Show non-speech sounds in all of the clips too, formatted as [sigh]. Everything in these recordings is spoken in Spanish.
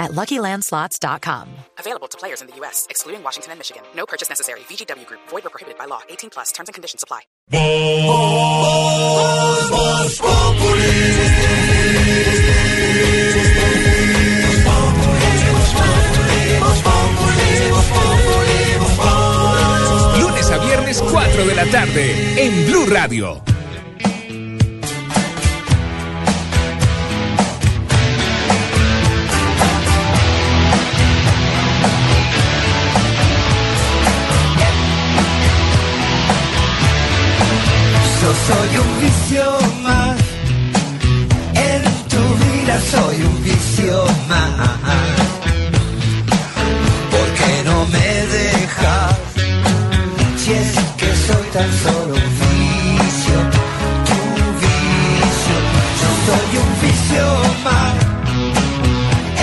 at LuckyLandSlots.com. Available to players in the U.S., excluding Washington and Michigan. No purchase necessary. VGW Group. Void or prohibited by law. 18 plus. Terms and conditions apply. Lunes a viernes 4 de la tarde en Blue Radio. Yo soy un vicio más, en tu vida soy un vicio más. ¿Por qué no me dejas? Si es que soy tan solo un vicio, tu vicio. Yo soy un vicio más,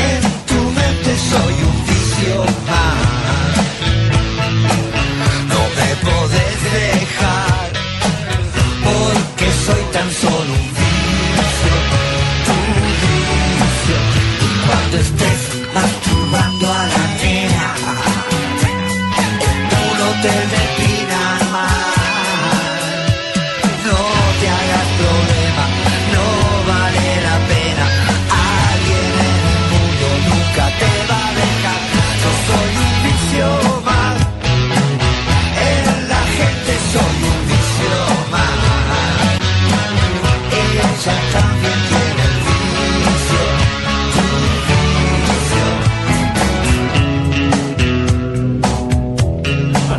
en tu mente soy un vicio más.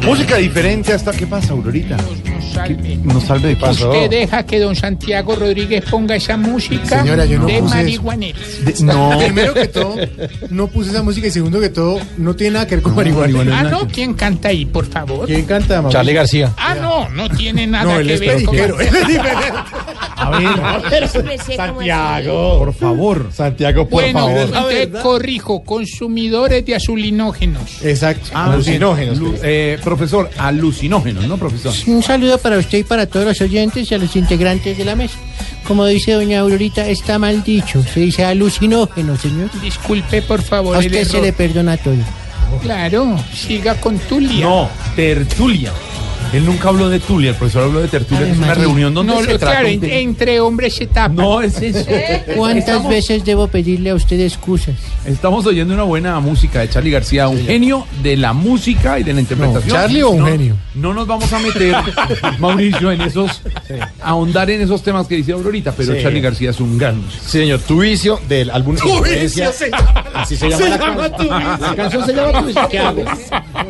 Música diferente hasta qué pasa, Aurorita. ¿Qué- Nos salve de pasó. Usted deja que don Santiago Rodríguez ponga esa música Señora, yo no de puse eso. marihuaneros. De- no. [laughs] Primero que todo, no puse esa música y segundo que todo, no tiene nada que ver con marihuana. Ah, no, ¿quién canta ahí, por favor? ¿Quién canta, Mauricio? Charlie García. Ah, no, no tiene nada No, él que es ver con... periquero, él es diferente. A ver, [laughs] Santiago. Por favor. Santiago, por Bueno, favor. entonces corrijo, consumidores de azulinógenos. Exacto. Ah, Alucinógenos. Lu- eh, profesor, alucinógenos, ¿no, profesor? Un saludo para usted y para todos los oyentes y a los integrantes de la mesa. Como dice doña Aurorita, está mal dicho. Se dice alucinógeno, señor. Disculpe, por favor, A el usted se error. le perdona todo. Claro, siga con Tulia. No, tertulia. Él nunca habló de Tulia, el profesor habló de tertulia, Ay, que es una reunión donde No, se lo- trata claro, un entre hombres se tapa. No, es eso. [laughs] ¿Cuántas Estamos- veces debo pedirle a usted excusas? Estamos oyendo una buena música de Charlie García, un genio de la música y de la interpretación. ¿Charlie o un No- genio? No nos vamos a meter, [laughs] Mauricio, en esos, ahondar en esos temas que dice Aurorita, pero Sí. Charlie García es un gran músico. Sí, señor, tu vicio del álbum Influencia. Así se llama la canción. La canción se llama Tu vicio. ¿Qué hago?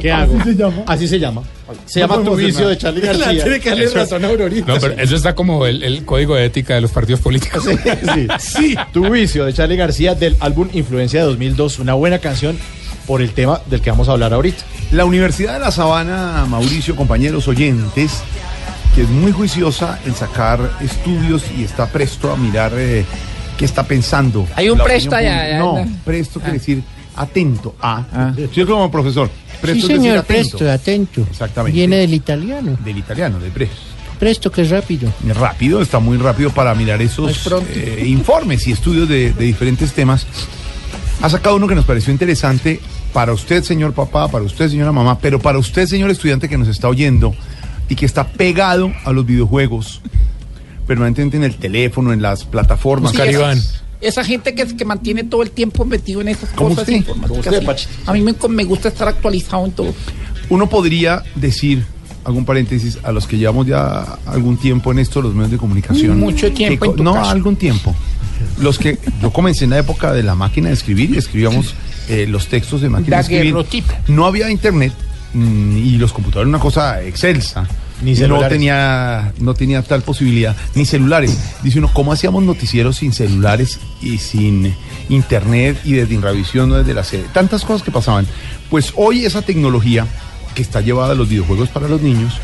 ¿Qué hago? Así se llama. Así se llama. Se llama Tu vicio de Charlie [laughs] García. Tiene que darle razón a Aurorita. No, pero eso está como el, el código de ética de los partidos políticos. Sí, sí. [laughs] Tu vicio de Charlie García del álbum Influencia de 2002. Una buena canción por el tema del que vamos a hablar ahorita. La Universidad de La Sabana, Mauricio, compañeros oyentes, que es muy juiciosa en sacar estudios y está presto a mirar eh, qué está pensando. Hay un presto allá, No, presto quiere decir atento a. Sí, es como profesor. Presto sí, señor, atento. presto, atento. Exactamente. Viene del italiano. Del italiano, de presto. Presto, que es rápido. Rápido, está muy rápido para mirar esos eh, informes y estudios de, de diferentes temas. Ha sacado uno que nos pareció interesante para usted, señor papá, para usted, señora mamá, pero para usted, señor estudiante que nos está oyendo y que está pegado a los videojuegos, permanentemente en el teléfono, en las plataformas. Oscar Iván. Esa gente que, que mantiene todo el tiempo metido en esas ¿Cómo cosas usted? informáticas. ¿Cómo usted, sí. A mí me, me gusta estar actualizado en todo. Uno podría decir, algún paréntesis, a los que llevamos ya algún tiempo en esto, los medios de comunicación. Mucho tiempo que en tu no, caso. algún tiempo. Los que yo comencé en la época de la máquina de escribir y escribíamos eh, los textos de máquina de escribir. No había internet mm, y los computadores una cosa excelsa. Ni no tenía, no tenía tal posibilidad, ni celulares. Dice uno, ¿cómo hacíamos noticieros sin celulares y sin internet y desde Inravisión, no desde la sede? Tantas cosas que pasaban. Pues hoy esa tecnología que está llevada a los videojuegos para los niños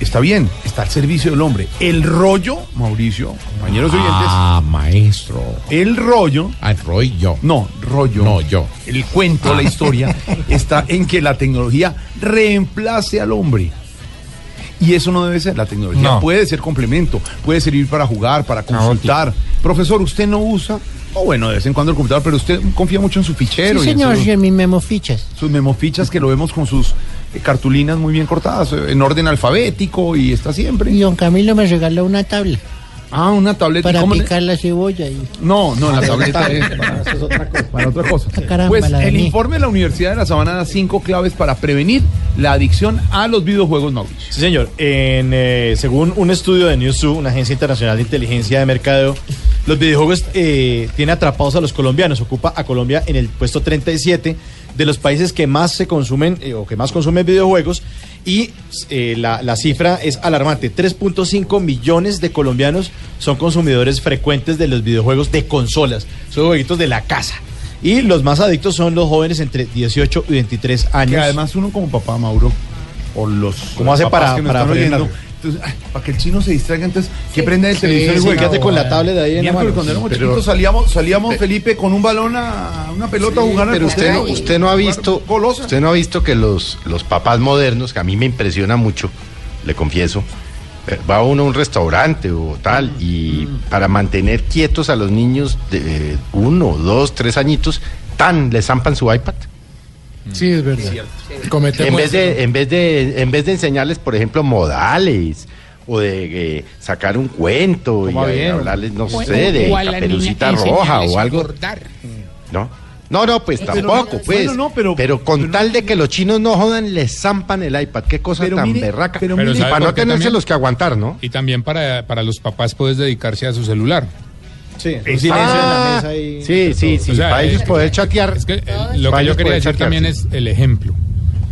está bien, está al servicio del hombre. El rollo, Mauricio, compañeros oyentes, Ah, maestro. el rollo, Ah, Roy, yo. no, rollo. No, yo. El cuento, la historia, [laughs] está en que la tecnología reemplace al hombre. Y eso no debe ser. La tecnología No. puede ser complemento, puede servir para jugar, para consultar. Profesor, usted no usa, o bueno, de vez en cuando el computador, pero usted confía mucho en su fichero Sí, y en señor, su- y en mis memofichas. sus memofichas que lo vemos con sus eh, cartulinas muy bien cortadas, eh, en orden alfabético y está siempre. Y don Camilo me regaló una tabla Ah, una tableta. ¿y para cómo le- picar la cebolla. Y... No, no, la tableta es para, Eso es otra cosa. para otra cosa. Ah, caramba, pues el informe de la Universidad de la Sabana da cinco claves para prevenir la adicción a los videojuegos, Mauricio. Sí, señor. En, eh, según un estudio de Newzoo, una agencia internacional de inteligencia de mercadeo, los videojuegos eh, tienen atrapados a los colombianos. Ocupa a Colombia en el puesto 37 de los países que más se consumen eh, o que más consumen videojuegos. Y eh, la, la cifra es alarmante. 3.5 millones de colombianos son consumidores frecuentes de los videojuegos de consolas. Son jueguitos de la casa. Y los más adictos son los jóvenes entre 18 y 23 años. Que además uno como papá, Mauro, o los ¿Cómo hace para- para? Entonces, ay, para que el chino se distraiga, entonces, que prenda el televisor y sí, quédate con la tablet ahí en la mano. cuando éramos Pero- chiquitos salíamos, salíamos Felipe con un balón a una pelota a jugar al Pero usted no, usted no ha visto, Golosa. usted no ha visto que los, los papás modernos, que a mí me impresiona mucho, le confieso, eh, va uno a un restaurante o tal, y para mantener quietos a los niños de eh, uno, dos, tres añitos, tan le zampan su iPad. Sí, es verdad. Cometemos En vez de, en vez de, en vez de enseñarles, por ejemplo, modales o de eh, sacar un cuento y bien. hablarles, no O- sé, de caperucita roja o algo. ¿No? No, no, pues Pero tampoco, no, pues. bueno, no, pero- con pero- tal de que los chinos no jodan, les zampan el iPad. Qué cosa Pero tan mire, berraca. pero Pero mire, ¿sabe para no tenerse también? los que aguantar, ¿no? Y también para, para los papás puedes dedicarse a su celular. Sí, un silencio en la Ah, mesa y... sí, sí, sí. O sea, para ellos poder chatear. Es que eh, lo que yo quería decir chatear, también sí. es el ejemplo.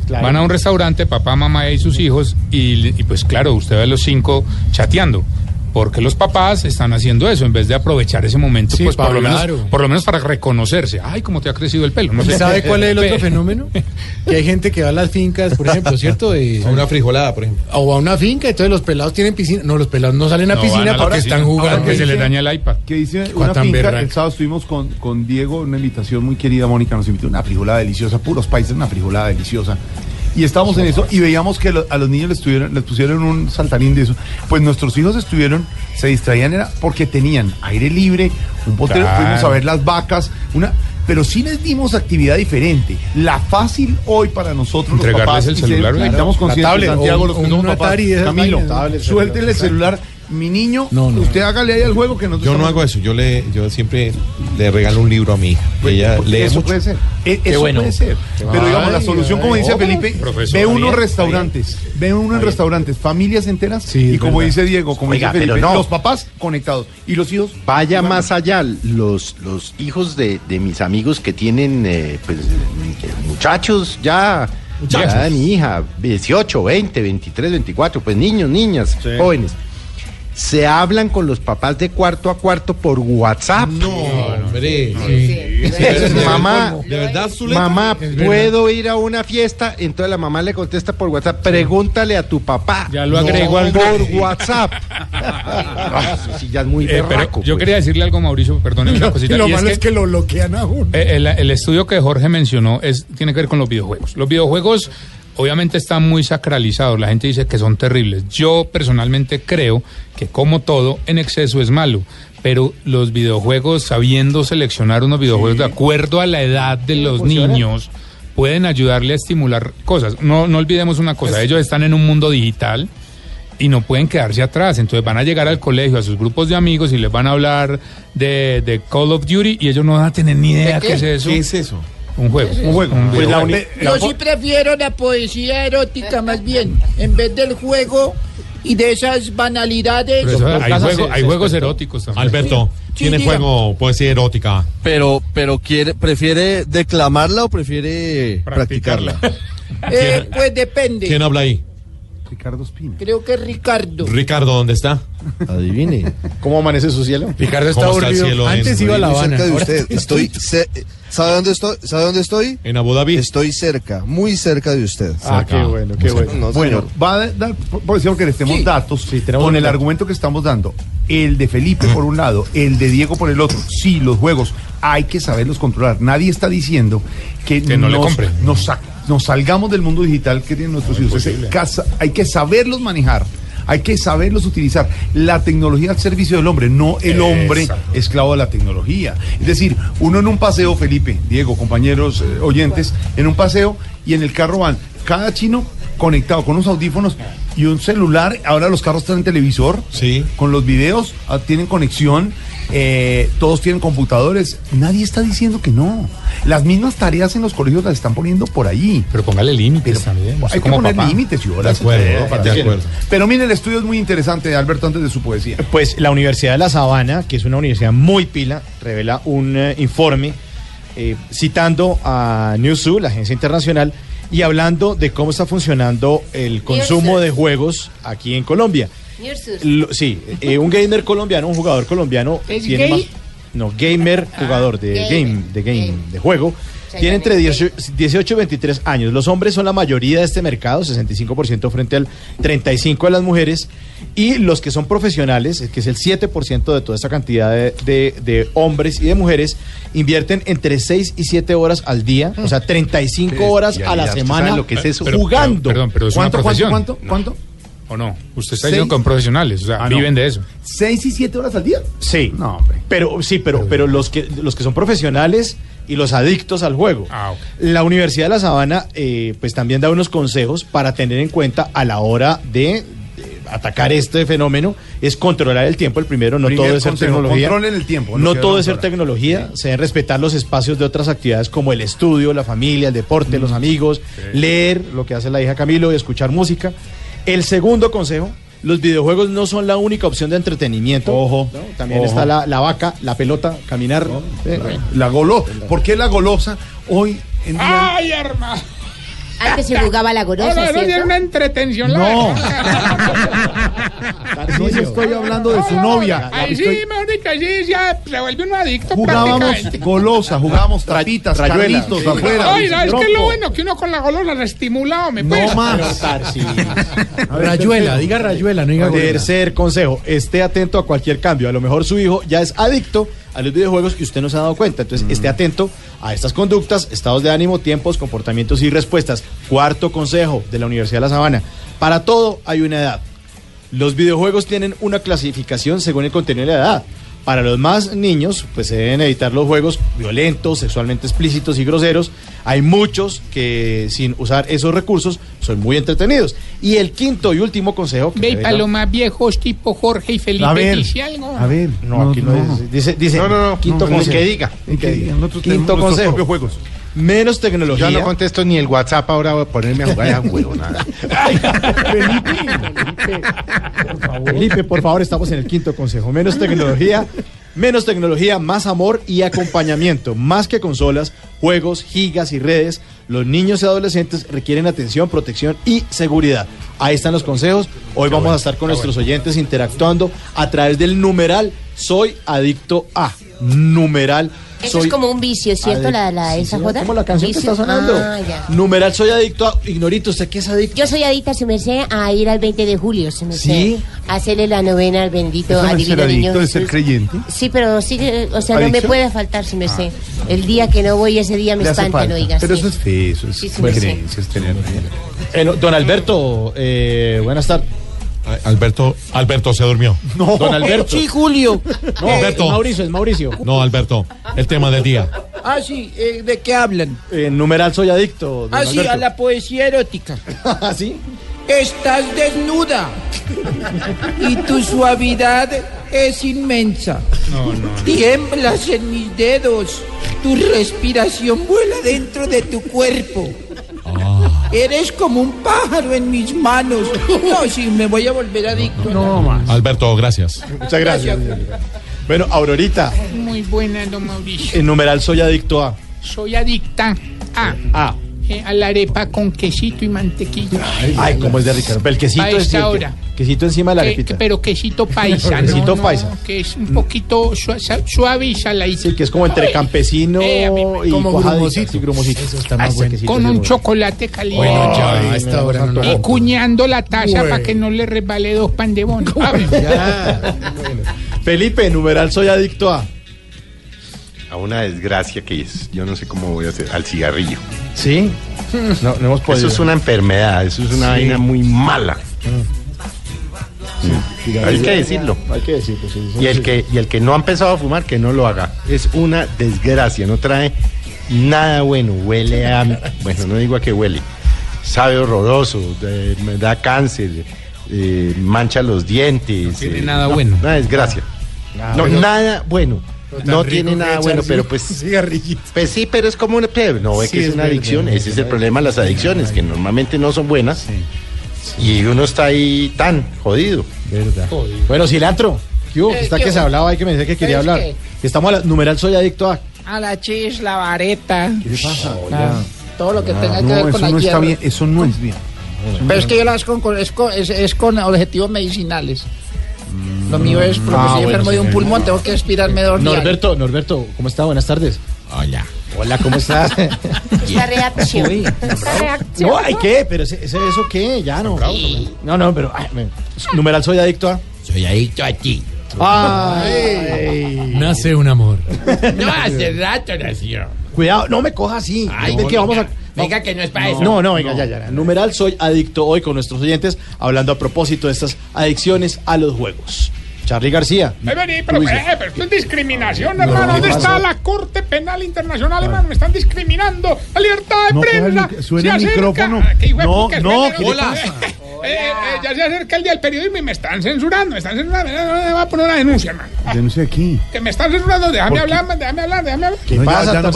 Claro. Van a un restaurante, papá, mamá y sus hijos, y, y pues claro, usted ve a los cinco chateando. Porque los papás están haciendo eso en vez de aprovechar ese momento, Sí, pues por lo, menos, por lo menos para reconocerse. Ay, cómo te ha crecido el pelo. No sé. ¿Sabe cuál es el otro [laughs] fenómeno? Que hay gente que va a las fincas, por ejemplo, ¿cierto? De- [laughs] una frijolada, por ejemplo. o a una finca, entonces los pelados tienen piscina. No, los pelados no salen a No, piscina a porque piscina, están jugando. porque se les dice- daña el iPad. que dice Qué una finca, el sábado estuvimos con, con Diego, una invitación muy querida, Mónica nos invitó una frijolada deliciosa, puros países, una frijolada deliciosa. Y estábamos en eso y veíamos que lo- a los niños les, tuvieron, les pusieron un saltarín de eso. Pues nuestros hijos estuvieron, se distraían era porque tenían aire libre, un potero, Claro. fuimos a ver las vacas, una, pero sí les dimos actividad diferente. La fácil hoy para nosotros los Entregarles papás, el celular, y claro. conscientes, Santiago, los que o somos un papás. Camilo, suéltele el celular. Mi niño, No, no. usted hágale ahí al juego que nosotros Yo no hago eso, yo le, yo siempre le regalo un libro a mi hija. Pues, Ella lee eso mucho. puede ser. E- eso bueno. puede ser. Pero digamos, la Ay, solución, como dice. Felipe, Profesor, ve unos bien, restaurantes, ve uno en restaurantes, familias enteras, Sí, y como verdad. dice Diego, como Oiga, dice Felipe, no. los papás conectados y los hijos. Vaya Bueno. más allá, los, los hijos de, de mis amigos que tienen eh, pues, eh, muchachos ya, ya mi hija, 18, 20, 23, 24, pues niños, niñas, Sí. jóvenes, se hablan con los papás de cuarto a cuarto por WhatsApp. Hombre, mamá, ¿De verdad, Zuleta? mamá, ¿puedo ir a una fiesta? Entonces la mamá le contesta por WhatsApp, pregúntale a tu papá. Ya lo agrego al por WhatsApp. [laughs] Ah, eso sí ya es muy Eh, berraco, yo pues. quería decirle algo, Mauricio, perdóneme una [laughs] cosita. lo y es malo que- es que lo bloquean a uno. Eh, El, el estudio que Jorge mencionó es, tiene que ver con los videojuegos. Los videojuegos obviamente están muy sacralizados, la gente dice que son terribles. Yo personalmente creo que como todo, en exceso es malo. Pero los videojuegos, sabiendo seleccionar unos videojuegos de acuerdo a la edad de los niños, pueden ayudarle a estimular cosas. No, no olvidemos una cosa, ellos están en un mundo digital y no pueden quedarse atrás. Entonces van a llegar al colegio, a sus grupos de amigos y les van a hablar de, de Call of Duty y ellos no van a tener ni idea qué? es eso. ¿Qué es eso? Un juego. Un juego. Un Pues la Yo sí prefiero la poesía erótica más bien, en vez del juego y de esas banalidades. Eso- hay, juego- hay juegos eróticos también. Alberto, Sí, ¿tiene dígame. juego poesía erótica? Pero, pero quiere, prefiere declamarla o prefiere Practicarla. practicarla. Eh, pues depende. ¿Quién habla ahí? Ricardo Espina. Creo que es Ricardo. Ricardo, ¿dónde está? Adivine. ¿Cómo amanece su cielo? Ricardo está ¿Cómo está el cielo en- Antes iba a La Habana. cerca de usted. Estoy, ce- ¿sabe dónde estoy? ¿Sabe dónde estoy? En Abu Dhabi. Estoy cerca, muy cerca de usted. Ah, qué bueno, qué bueno. No, Bueno, va a dar, por decir que les demos datos tenemos con el argumento que estamos dando. El de Felipe por un lado, el de Diego por el otro. Sí, los juegos hay que saberlos controlar. Nadie está diciendo que, Que no le nos, compren. nos, sa- nos salgamos del mundo digital que tienen nuestros hijos. Es hay que saberlos manejar. Hay que saberlos utilizar. La tecnología al servicio del hombre, no el hombre Exacto. esclavo de la tecnología. Es decir, uno en un paseo, Felipe, Diego, compañeros eh, oyentes, en un paseo y en el carro van cada chino conectado con unos audífonos y un celular. Ahora los carros tienen televisor. Sí. Con los videos ah, tienen conexión. Eh, todos tienen computadores. Nadie está diciendo que no. Las mismas tareas en los colegios las están poniendo por allí. Pero póngale límites también. Hay que como poner papá. límites y De horas. acuerdo, Eh, de acuerdo. Pero miren, el estudio es muy interesante, Alberto, antes de su poesía. Pues la Universidad de La Sabana, que es una universidad muy pila, revela un eh, informe eh, citando a Newzoo, la agencia internacional, y hablando de cómo está funcionando el consumo de juegos aquí en Colombia. Lo- sí, eh, un gamer colombiano, un jugador colombiano ¿Es tiene gay? más- no, gamer, jugador de gamer, game, de game, game. de juego. Tiene entre gamer 18, 18 y 23 años. Los hombres son la mayoría de este mercado, 65% frente al 35% de las mujeres. Y los que son profesionales, que es el 7% de toda esta cantidad de, de- de hombres y de mujeres, invierten entre 6 y 7 horas al día, o sea, 35 horas a la bestialidad. ¿Usted semana lo que es eso? Jugando. pero- perdón, pero es una ¿Cuánto, cuánto, cuánto? ¿O no? Usted está diciendo con profesionales, o sea, Ah, no. viven de eso. ¿Seis y siete horas al día? Sí. No, hombre. Pero sí, pero, pero los que los que son profesionales y los adictos al juego. Ah. La Universidad de La Sabana, eh, pues también da unos consejos para tener en cuenta a la hora de, atacar este fenómeno. Es controlar el tiempo. El primero, no Primer todo es ser tecnología. controlen el tiempo, No que todo es ser tecnología. Se deben respetar los espacios de otras actividades como el estudio, la familia, el deporte, Mm. los amigos, leer, lo que hace la hija Camilo, y escuchar música. El segundo consejo. Los videojuegos no son la única opción de entretenimiento. Ojo, ¿no? También ojo. está la, la vaca, la pelota, caminar. Eh, La golosa. ¿Por qué la golosa hoy en día? ¡Ay, hermano! Antes se jugaba la No, gorosa, no, no, una entretención. No. No yo [laughs] estoy hablando de su No, no, novia. Ahí sí, Estoy- mejor dicho, sí, ya se vuelve un adicto Jugábamos golosa, jugábamos rayuela. carritos Sí. afuera. Ay, ¿sabes qué es lo bueno? Que uno con la golosa la estimula, hombre. pues. No más. Rayuela, diga rayuela, no diga golosa. Tercer consejo, esté atento a cualquier cambio. A lo mejor su hijo ya es adicto a los videojuegos y usted no se ha dado cuenta. Entonces, esté atento a estas conductas, estados de ánimo, tiempos, comportamientos y respuestas. Cuarto consejo de la Universidad de La Sabana. Para todo hay una edad. Los videojuegos tienen una clasificación según el contenido de la edad. Para los más niños, pues se deben evitar los juegos violentos, sexualmente explícitos y groseros. Hay muchos que sin usar esos recursos son muy entretenidos. Y el quinto y último consejo que Ve, para los más viejos, tipo Jorge y Felipe, A ver, dice algo. a ver. No, aquí no, dice. Dice, dice No, no, no, quinto no, consejo. que diga. Que nosotros tenemos Quinto consejo. propios juegos. Menos tecnología. Yo no contesto ni el WhatsApp ahora voy a ponerme a jugar a huevo, nada. [laughs] Felipe, por favor, estamos en el quinto consejo. Menos tecnología, menos tecnología, más amor y acompañamiento. Más que consolas, juegos, gigas y redes, los niños y adolescentes requieren atención, protección y seguridad. Ahí están los consejos. Hoy vamos a estar con nuestros oyentes interactuando a través del numeral Soy Adicto a. Numeral Eso soy es como un vicio, ¿cierto? La, la, Sí, esa joda. como la canción que está sonando. Ah, ya. Numeral soy adicto a. Ignorito, ¿usted qué es adicto? Yo soy adicta, se me sé, a ir al 20 de julio, se me sé. ¿Sí? A hacerle la novena al bendito, Eso no al es ser divino niño. adicto, es ser creyente. Sí, pero sí, que, o sea, no me puede faltar, si me sé. El día que no voy, ese día me espantan, oiga. Pero sí. eso es fe, eso es Sí, sí, me sé. creencia, es tener. Eh, don Alberto, eh, buenas tardes. Alberto, Alberto se durmió. [laughs] No. Don Alberto. Sí, Julio. No, Alberto. es Mauricio, es Mauricio. No, Alberto, el tema del día. Ah, sí, eh, ¿de qué hablan? En numeral soy adicto. don Ah, sí, Alberto. a la poesía erótica. [laughs] ¿Ah, sí? Estás desnuda [laughs] y tu suavidad es inmensa. No, no. Tiemblas en mis dedos, tu respiración vuela dentro de tu cuerpo. [laughs] Eres como un pájaro en mis manos. No, sí, me voy a volver adicto. No más. Alberto, gracias. Muchas gracias. Bueno, Aurorita, Muy buena, don Mauricio. en numeral soy adicto a. Soy adicta a. A. eh, a la arepa con quesito y mantequilla. Ay, cómo es de Ricardo. Pero el quesito A es esta hora. quesito encima de la arepita. pero quesito [laughs] paisa, Quesito no, no, paisa. que es un poquito suave y saladito. Sí, que es como entre campesino Eh, y como grumosito. Eso está más ese bueno. quesito con un bueno. chocolate caliente. Bueno, ya, Ay, a esta hora y cuñando la taza Bueno. para que no le resbale dos pan de bono. [laughs] A ver, Ya. Felipe, numeral soy adicto a. A una desgracia que es, yo no sé cómo voy a hacer, al cigarrillo. ¿Sí? No, no hemos podido. Eso es una enfermedad, eso es una Sí. vaina muy mala. Sí. Hay que decirlo. Hay que decirlo, sí. sí, Y el que, y el que no ha empezado a fumar, que no lo haga. Es una desgracia, no trae nada bueno. Huele a. Bueno, no digo a qué huele. Sabe horroroso, me da cáncer, eh, mancha los dientes. No tiene eh, nada no, bueno. Una desgracia. Ah, no, bueno. nada bueno. No tiene que nada bueno, pero un pues. [laughs] cigarrillito. Pues sí, pero es como una. No, es Sí, que es, es una verdad, adicción. es Ese es el problema de las adicciones, que normalmente no son buenas. Y uno está ahí tan jodido. Verdad. Bueno, cilantro. ¿Qué hubo? Eh, Está ¿qué que se hablaba ahí que me decía que quería ¿Sabes hablar. qué? Que estamos a la numeral soy adicto a. a la chis, la vareta. ¿Qué le pasa? Ah, todo lo que tenga que No, ver con eso la no está bien, eso no es bien. Pero es que yo hago con, con- es, con, es, es con objetivos medicinales. Lo mío es porque Ah, bueno, enfermo de un pulmón, tengo que expirarme dos días. Norberto, Norberto, ¿cómo está? Buenas tardes. Hola. Hola, ¿cómo estás? [laughs] Esta reacción. Uy, Esta reacción. No, ¿ay qué? ¿Pero ese, ese- eso qué? Ya no. No, no, pero. ay, me- numeral soy adicto a. Soy adicto a ti. Ay. Nace un amor. [laughs] No, hace rato nació. Cuidado, no me coja así. Ay, ¿De no, qué vamos a.? venga, venga, que no es para eso. No, no, venga, ya, ya. Numeral soy adicto hoy con nuestros oyentes, hablando a propósito de estas adicciones a los juegos. Charlie García. Eh, vení, pero, eh, pero esto es discriminación, No, hermano. ¿qué ¿Dónde pasó? está la Corte Penal Internacional, hermano? Me están discriminando. La libertad de No, coja el prensa. suena se el micrófono. Ah, qué de No, puta, no, ¿qué le hola. pasa? [laughs] Eh, eh, ya se acerca el día del periodismo y me están censurando. Me están censurando. No, voy a poner una denuncia, hermano. Denuncia aquí. Que me están censurando. Déjame ¿Por qué? hablar, déjame hablar, déjame hablar. ¿Qué No, ya- pasa? ya. No,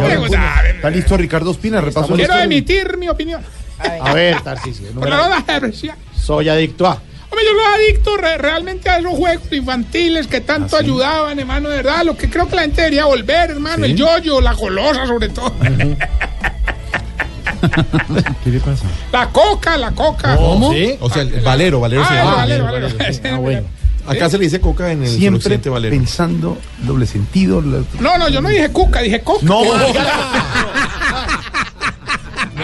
no, pregunta. ¿Está listo Ricardo Espina? Repaso Quiero emitir mi opinión. A ver, Tarcisio. Soy adicto a. Hombre, yo soy adicto re- realmente a esos juegos infantiles que ¿Ah, tanto ayudaban, hermano, de verdad. Lo que creo que la gente debería volver, hermano. El yoyo, la golosa, sobre todo. [laughs] ¿Qué le pasa? la coca, la coca. ¿Sí? O sea, el Valero, Valero Ah, se llama. Valero, Valero. [laughs] Ah, bueno. Acá se le dice coca en el Siempre Valero. pensando doble sentido. la- No, no, yo no dije cuca, dije coca. No, [laughs]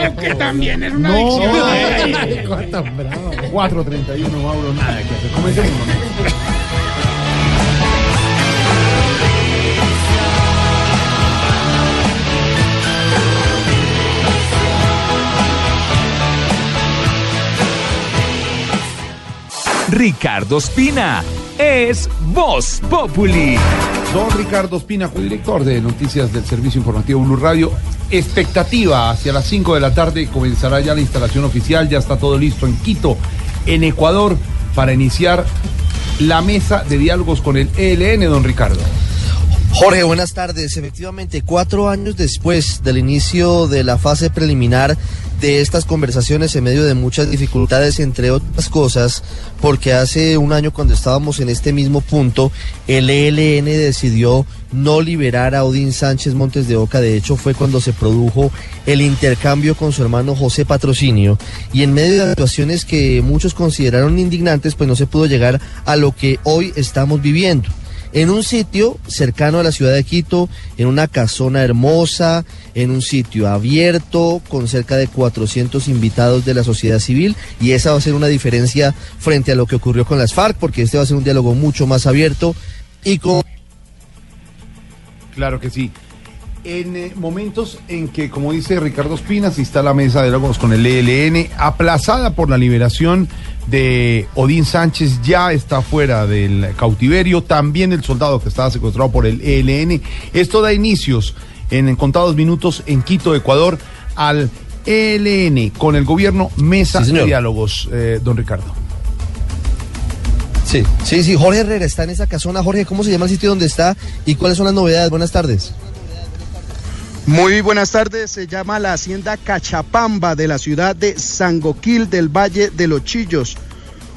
Aunque también es una No. adicción. Ay, [laughs] 4.31, Mauro, nada que hacer. Comencemos. Ricardo Espina es Voz Populi. Don Ricardo Espina, director de noticias del Servicio Informativo Blue Radio. Expectativa hacia las 5 de la tarde comenzará ya la instalación oficial, ya está todo listo en Quito, en Ecuador, para iniciar la mesa de diálogos con el ELN, don Ricardo. Jorge, buenas tardes. Efectivamente, cuatro años después del inicio de la fase preliminar de estas conversaciones en medio de muchas dificultades, entre otras cosas, porque hace un año cuando estábamos en este mismo punto, el ELN decidió no liberar a Odín Sánchez Montes de Oca. De hecho, fue cuando se produjo el intercambio con su hermano José Patrocinio. Y en medio de situaciones que muchos consideraron indignantes, pues no se pudo llegar a lo que hoy estamos viviendo en un sitio cercano a la ciudad de Quito, en una casona hermosa, en un sitio abierto, con cerca de 400 invitados de la sociedad civil, y esa va a ser una diferencia frente a lo que ocurrió con las FARC, porque este va a ser un diálogo mucho más abierto y con... Claro que sí. En eh, momentos en que, como dice Ricardo Espina, se instala la mesa de diálogos con el ELN, aplazada por la liberación de Odín Sánchez, ya está fuera del cautiverio, también el soldado que estaba secuestrado por el ELN. Esto da inicios en, contados minutos en Quito, Ecuador, al ELN con el gobierno, mesa Sí, de diálogos, eh, don Ricardo. Sí, sí, sí, Jorge Herrera está en esa casona. Jorge, ¿cómo se llama el sitio donde está y cuáles son las novedades? Buenas tardes. Muy buenas tardes, se llama la hacienda Cachapamba de la ciudad de Sangoquil del Valle de los Chillos.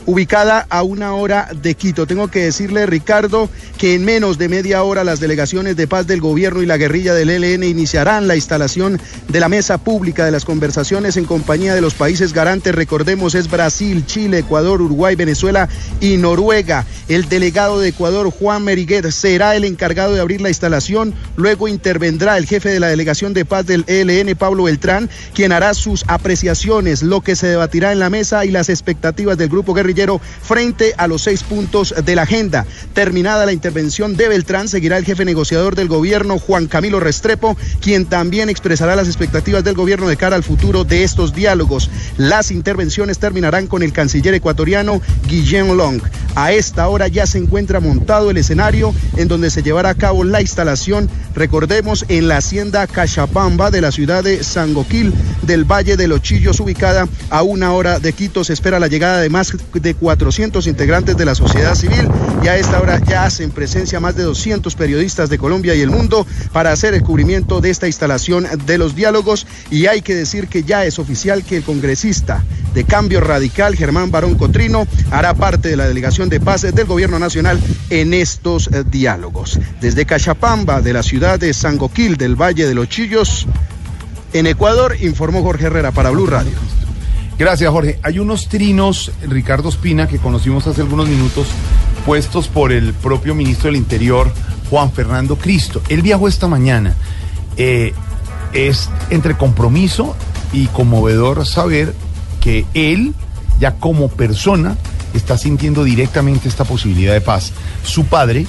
Ubicada a una hora de Quito. Tengo que decirle, Ricardo, que en menos de media hora las delegaciones de paz del gobierno y la guerrilla del ELN iniciarán la instalación de la mesa pública de las conversaciones en compañía de los países garantes. Recordemos, es Brasil, Chile, Ecuador, Uruguay, Venezuela y Noruega. El delegado de Ecuador, Juan Meriguet, será el encargado de abrir la instalación. Luego intervendrá el jefe de la delegación de paz del ELN, Pablo Beltrán, quien hará sus apreciaciones, lo que se debatirá en la mesa y las expectativas del grupo guerrillero frente a los seis puntos de la agenda. Terminada la intervención de Beltrán, seguirá el jefe negociador del gobierno, Juan Camilo Restrepo, quien también expresará las expectativas del gobierno de cara al futuro de estos diálogos. Las intervenciones terminarán con el canciller ecuatoriano Guillaume Long. A esta hora ya se encuentra montado el escenario en donde se llevará a cabo la instalación, recordemos, en la hacienda Cachapamba de la ciudad de Sangoquil del Valle de los Chillos, ubicada a una hora de Quito. Se espera la llegada de más de 400 integrantes de la sociedad civil y a esta hora ya hacen presencia más de 200 periodistas de Colombia y el mundo para hacer el cubrimiento de esta instalación de los diálogos y hay que decir que ya es oficial que el congresista de Cambio Radical, Germán Barón Cotrino, hará parte de la delegación de paz del gobierno nacional en estos eh, diálogos. Desde Cachapamba, de la ciudad de Sangoquil, del Valle de los Chillos, en Ecuador, informó Jorge Herrera para Blue Radio. Gracias, Jorge. Hay unos trinos, Ricardo Espina, que conocimos hace algunos minutos, puestos por el propio ministro del Interior, Juan Fernando Cristo. Él viajó esta mañana. Eh, es entre compromiso y conmovedor saber que él, ya como persona, está sintiendo directamente esta posibilidad de paz. Su padre,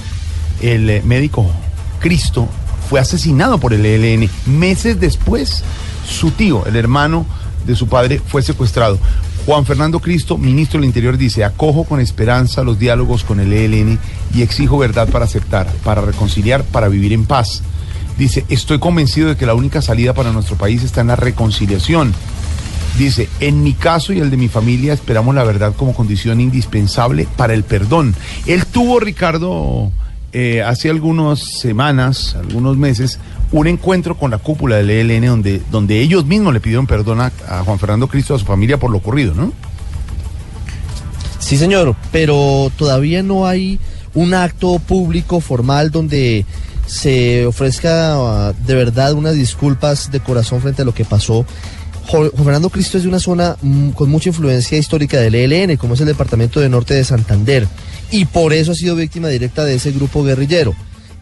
el eh, médico Cristo, fue asesinado por el ELN. Meses después, su tío, el hermano de su padre, fue secuestrado. Juan Fernando Cristo, ministro del Interior, dice, acojo con esperanza los diálogos con el ELN y exijo verdad para aceptar, para reconciliar, para vivir en paz. Dice, estoy convencido de que la única salida para nuestro país está en la reconciliación. Dice, en mi caso y el de mi familia esperamos la verdad como condición indispensable para el perdón. Él tuvo, Ricardo, eh, hace algunas semanas, algunos meses, un encuentro con la cúpula del ELN donde, donde ellos mismos le pidieron perdón a, a Juan Fernando Cristo, a su familia por lo ocurrido, ¿no? Sí, señor, pero todavía no hay un acto público formal donde se ofrezca uh, de verdad unas disculpas de corazón frente a lo que pasó. Juan Fernando Cristo es de una zona mm, con mucha influencia histórica del ELN, como es el departamento de norte de Santander, y por eso ha sido víctima directa de ese grupo guerrillero.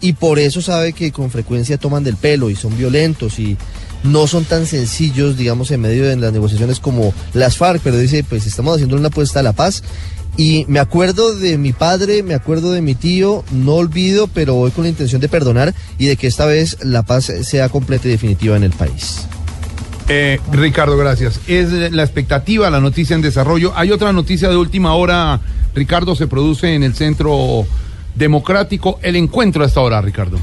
Y por eso sabe que con frecuencia toman del pelo y son violentos y no son tan sencillos, digamos, en medio de las negociaciones como las FARC, pero dice, pues estamos haciendo una apuesta a la paz. Y me acuerdo de mi padre, me acuerdo de mi tío, no olvido, pero voy con la intención de perdonar y de que esta vez la paz sea completa y definitiva en el país. Eh, Ricardo, gracias. Es la expectativa, la noticia en desarrollo. Hay otra noticia de última hora, Ricardo, se produce en el Centro Democrático. El encuentro a esta hora, Ricardo.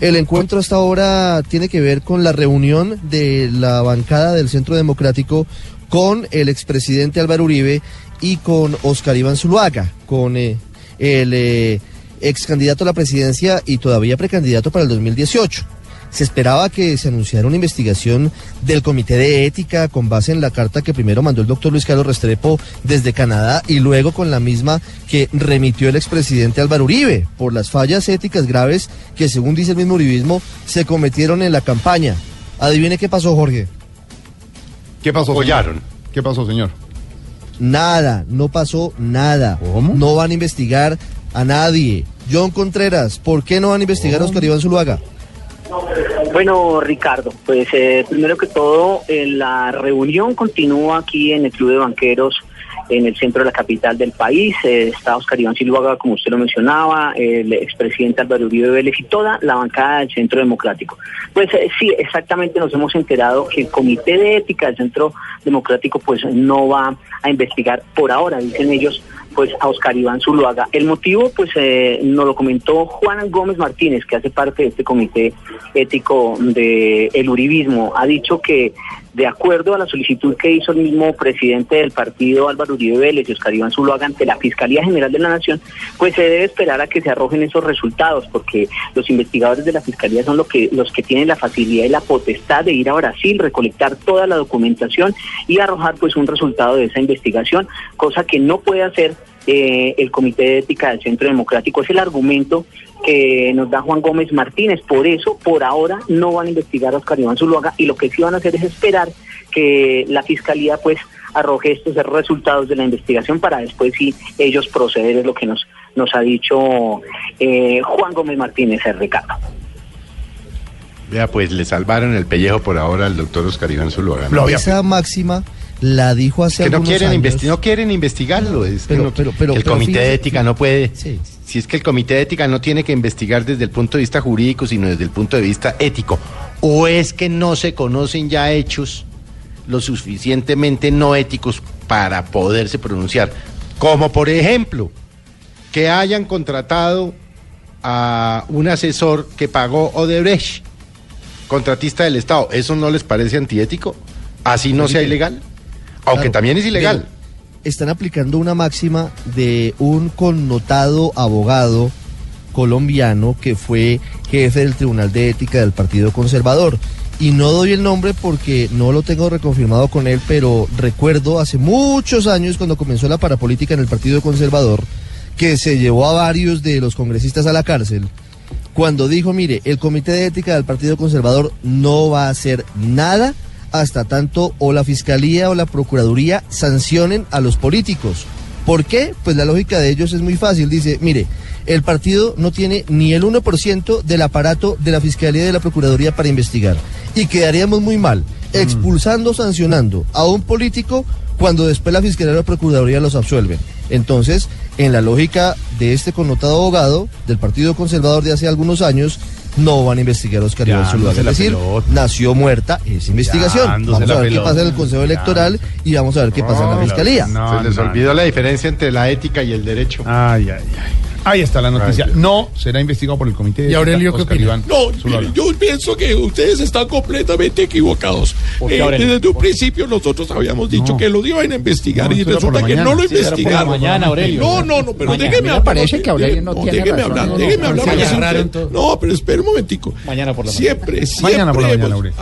El encuentro hasta ahora tiene que ver con la reunión de la bancada del Centro Democrático con el expresidente Álvaro Uribe y con Oscar Iván Zuluaga, con eh, el eh, ex candidato a la presidencia y todavía precandidato para el 2018. Se esperaba que se anunciara una investigación del Comité de Ética con base en la carta que primero mandó el doctor Luis Carlos Restrepo desde Canadá y luego con la misma que remitió el expresidente Álvaro Uribe por las fallas éticas graves que según dice el mismo uribismo se cometieron en la campaña. Adivine qué pasó, Jorge. ¿Qué pasó? Apoyaron. ¿Qué pasó, señor? Nada, no pasó nada. No van a investigar a nadie. John Contreras, ¿por qué no van a investigar a Oscar Iván Zuluaga? Bueno, Ricardo, pues eh, primero que todo, eh, la reunión continúa aquí en el Club de Banqueros en el centro de la capital del país. Eh, está Oscar Iván como usted lo mencionaba, el expresidente Álvaro Uribe Vélez y toda la bancada del Centro Democrático. Pues eh, sí, exactamente nos hemos enterado que el Comité de Ética del Centro Democrático pues no va a investigar por ahora, dicen ellos, pues a Oscar Iván Zuluaga. El motivo pues eh, nos lo comentó Juan Gómez Martínez, que hace parte de este comité ético de el uribismo. Ha dicho que de acuerdo a la solicitud que hizo el mismo presidente del partido Álvaro Uribe Vélez y Oscar Iván Zuluaga ante la Fiscalía General de la Nación, pues se debe esperar a que se arrojen esos resultados, porque los investigadores de la Fiscalía son lo que, los que tienen la facilidad y la potestad de ir a Brasil, recolectar toda la documentación y arrojar pues un resultado de esa investigación, cosa que no puede hacer eh, el Comité de Ética del Centro Democrático. Es el argumento que nos da Juan Gómez Martínez. Por eso, por ahora, no van a investigar a Oscar Iván Zuluaga y lo que sí van a hacer es esperar que la Fiscalía pues arroje estos resultados de la investigación para después sí ellos proceder, es lo que nos, nos ha dicho eh, Juan Gómez Martínez, el Ricardo. Vea, pues le salvaron el pellejo por ahora al doctor Oscar Iván Zuluaga. ¿no? Esa máxima la dijo hace que no quieren, años. investi- no quieren investigarlo. Es que Pero- no- pero- pero- el comité de ética no puede. Si es que el comité de ética no tiene que investigar desde el punto de vista jurídico, sino desde el punto de vista ético. O es que no se conocen ya hechos lo suficientemente no éticos para poderse pronunciar. Como por ejemplo, que hayan contratado a un asesor que pagó Odebrecht, contratista del Estado. ¿Eso no les parece antiético? ¿Así no sea ilegal? Aunque Claro. también es ilegal. Están aplicando una máxima de un connotado abogado colombiano que fue jefe del Tribunal de Ética del Partido Conservador. Y no doy el nombre porque no lo tengo reconfirmado con él, pero recuerdo hace muchos años cuando comenzó la parapolítica en el Partido Conservador, que se llevó a varios de los congresistas a la cárcel, cuando dijo, mire, el Comité de Ética del Partido Conservador no va a hacer nada hasta tanto o la Fiscalía o la Procuraduría sancionen a los políticos. ¿Por qué? Pues la lógica de ellos es muy fácil. Dice, mire, el partido no tiene ni el 1% del aparato de la Fiscalía y de la Procuraduría para investigar. Y quedaríamos muy mal expulsando, sancionando a un político cuando después la Fiscalía y la Procuraduría los absuelven. Entonces, en la lógica de este connotado abogado del Partido Conservador de hace algunos años, no van a investigar a Oscar Iván Zuluaga. Es decir, pelota. nació muerta esa investigación. Vamos a ver qué pelota. pasa en el Consejo Electoral y vamos a ver qué pasa en la Fiscalía. Se les olvidó la diferencia entre la ética y el derecho. Ay, ay, ay. Ahí está la noticia. No será investigado por el comité de ¿Y Aurelio qué opina? Iván No, yo pienso que ustedes están completamente equivocados. ¿Por qué, Eh, desde un principio nosotros habíamos dicho No. que lo iban a investigar No, y resulta que no mañana. lo Sí, era por la investigaron. mañana, Aurelio. No, no, no, pero Mañana. déjeme hablar. parece que Aurelio no tiene déjeme razón. hablar, No, no, déjeme no, hablar. No, pero espera un momentico. Mañana por la Siempre, siempre. Mañana por la mañana, Aurelio.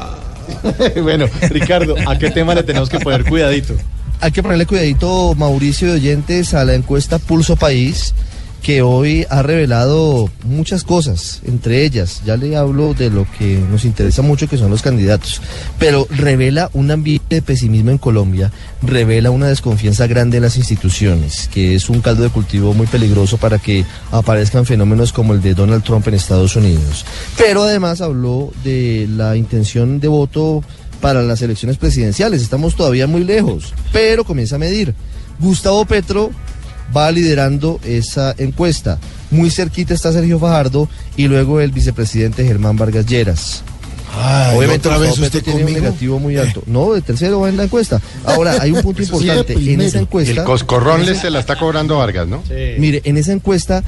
[laughs] bueno, Ricardo, ¿a qué tema le tenemos que poner cuidadito? Hay que ponerle cuidadito, Mauricio de Oyentes, a la encuesta Pulso País, que hoy ha revelado muchas cosas, entre ellas, ya le hablo de lo que nos interesa mucho, que son los candidatos, pero revela un ambiente de pesimismo en Colombia, revela una desconfianza grande en las instituciones, que es un caldo de cultivo muy peligroso para que aparezcan fenómenos como el de Donald Trump en Estados Unidos. Pero además habló de la intención de voto para las elecciones presidenciales. Estamos todavía muy lejos, pero comienza a medir. Gustavo Petro va liderando esa encuesta. Muy cerquita está Sergio Fajardo y luego el vicepresidente Germán Vargas Lleras. Obviamente ¿otra vez Gustavo usted tiene un negativo muy alto. No, de tercero va en la encuesta. Ahora, hay un punto [laughs] sí, importante. en esa encuesta... El coscorrón les se la está cobrando Vargas, ¿no? Mire, en esa encuesta,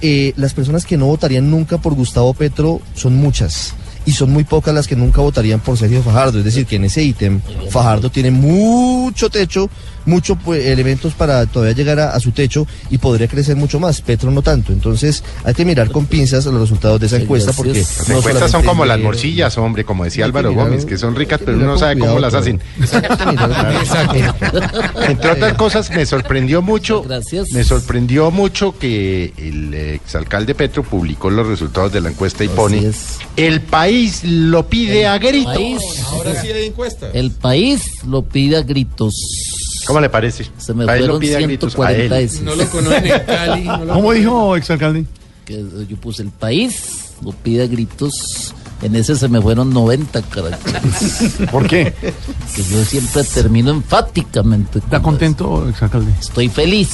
eh, las personas que no votarían nunca por Gustavo Petro son muchas. Y son muy pocas las que nunca votarían por Sergio Fajardo. Es decir, que en ese ítem Fajardo tiene mucho techo, muchos elementos para todavía llegar a, a su techo y podría crecer mucho más. Petro no tanto. Entonces hay que mirar con pinzas los resultados de esa encuesta porque Las no encuestas son como las morcillas, hombre, como decía Álvaro mirar- Gómez, que son ricas, pero uno no sabe cómo las hacen. Entre otras cosas, me sorprendió mucho, me sorprendió mucho que el exalcalde Petro publicó los resultados de la encuesta y pone el país lo pide a gritos. Ahora sí hay encuesta. El país lo pide a gritos. ¿Cómo le parece? Se me El país lo fueron pide a gritos a 140 él. veces. No lo conocen en Cali. no lo ¿Cómo dijo, exalcalde? Que yo puse el país lo pide a gritos. En ese se me fueron 90 caracteres. [laughs] ¿Por qué? Que yo siempre termino enfáticamente. ¿Está contento, exalcalde? Estoy feliz.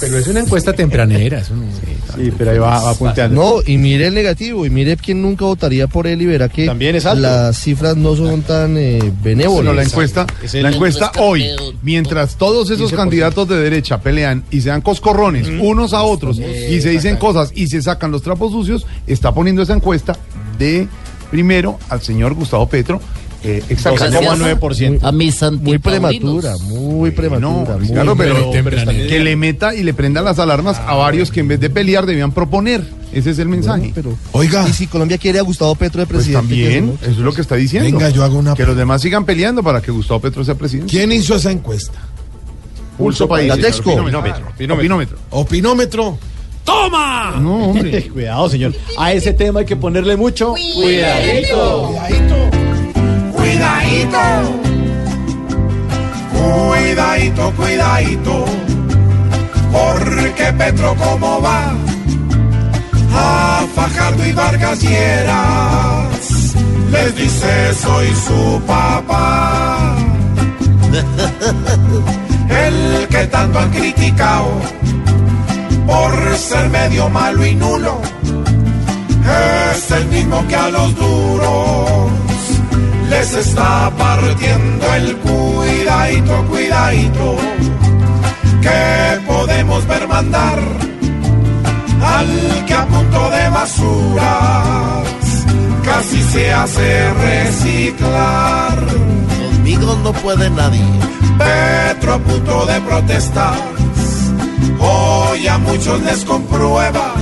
Pero es una encuesta tempranera. no- Sí, pero ahí va, va punteando. No, y mire el negativo, y mire quién nunca votaría por él y verá que También es alto. las cifras no son tan eh, benévolas. No, la encuesta, Es la encuesta hoy, mientras todos esos 15%. candidatos de derecha pelean y se dan coscorrones unos a otros y se dicen cosas y se sacan los trapos sucios, está poniendo esa encuesta de primero al señor Gustavo Petro. Eh, exactamente. 12,9%. A mis Muy prematura, muy prematura. No, muy claro, pero, que le meta y le prenda las alarmas a varios que en vez de pelear debían proponer. Ese es el mensaje. pero, Oiga. Y si Colombia quiere a Gustavo Petro de Pues presidente. ¿qué también, eso es lo que está diciendo. Venga, yo hago una- Que los demás sigan peleando para que Gustavo Petro sea presidente. ¿Quién hizo esa encuesta? Pulso País. La Texco. Opinómetro. Opinómetro. Opinómetro. ¡Toma! No, hombre. [laughs] Cuidado, señor. A ese tema hay que ponerle mucho cuidadito. Cuidadito. Cuidadito, cuidadito, cuidadito, porque Petro cómo va a Fajardo y Vargas Lleras, les dice soy su papá, [laughs] el que tanto han criticado por ser medio malo y nulo, es el mismo que a los duros les está partiendo el cuidadito, cuidadito, que podemos ver mandar al que a punto de basuras casi se hace reciclar. Conmigo no puede nadie. Petro a punto de protestar, hoy a muchos les comprueba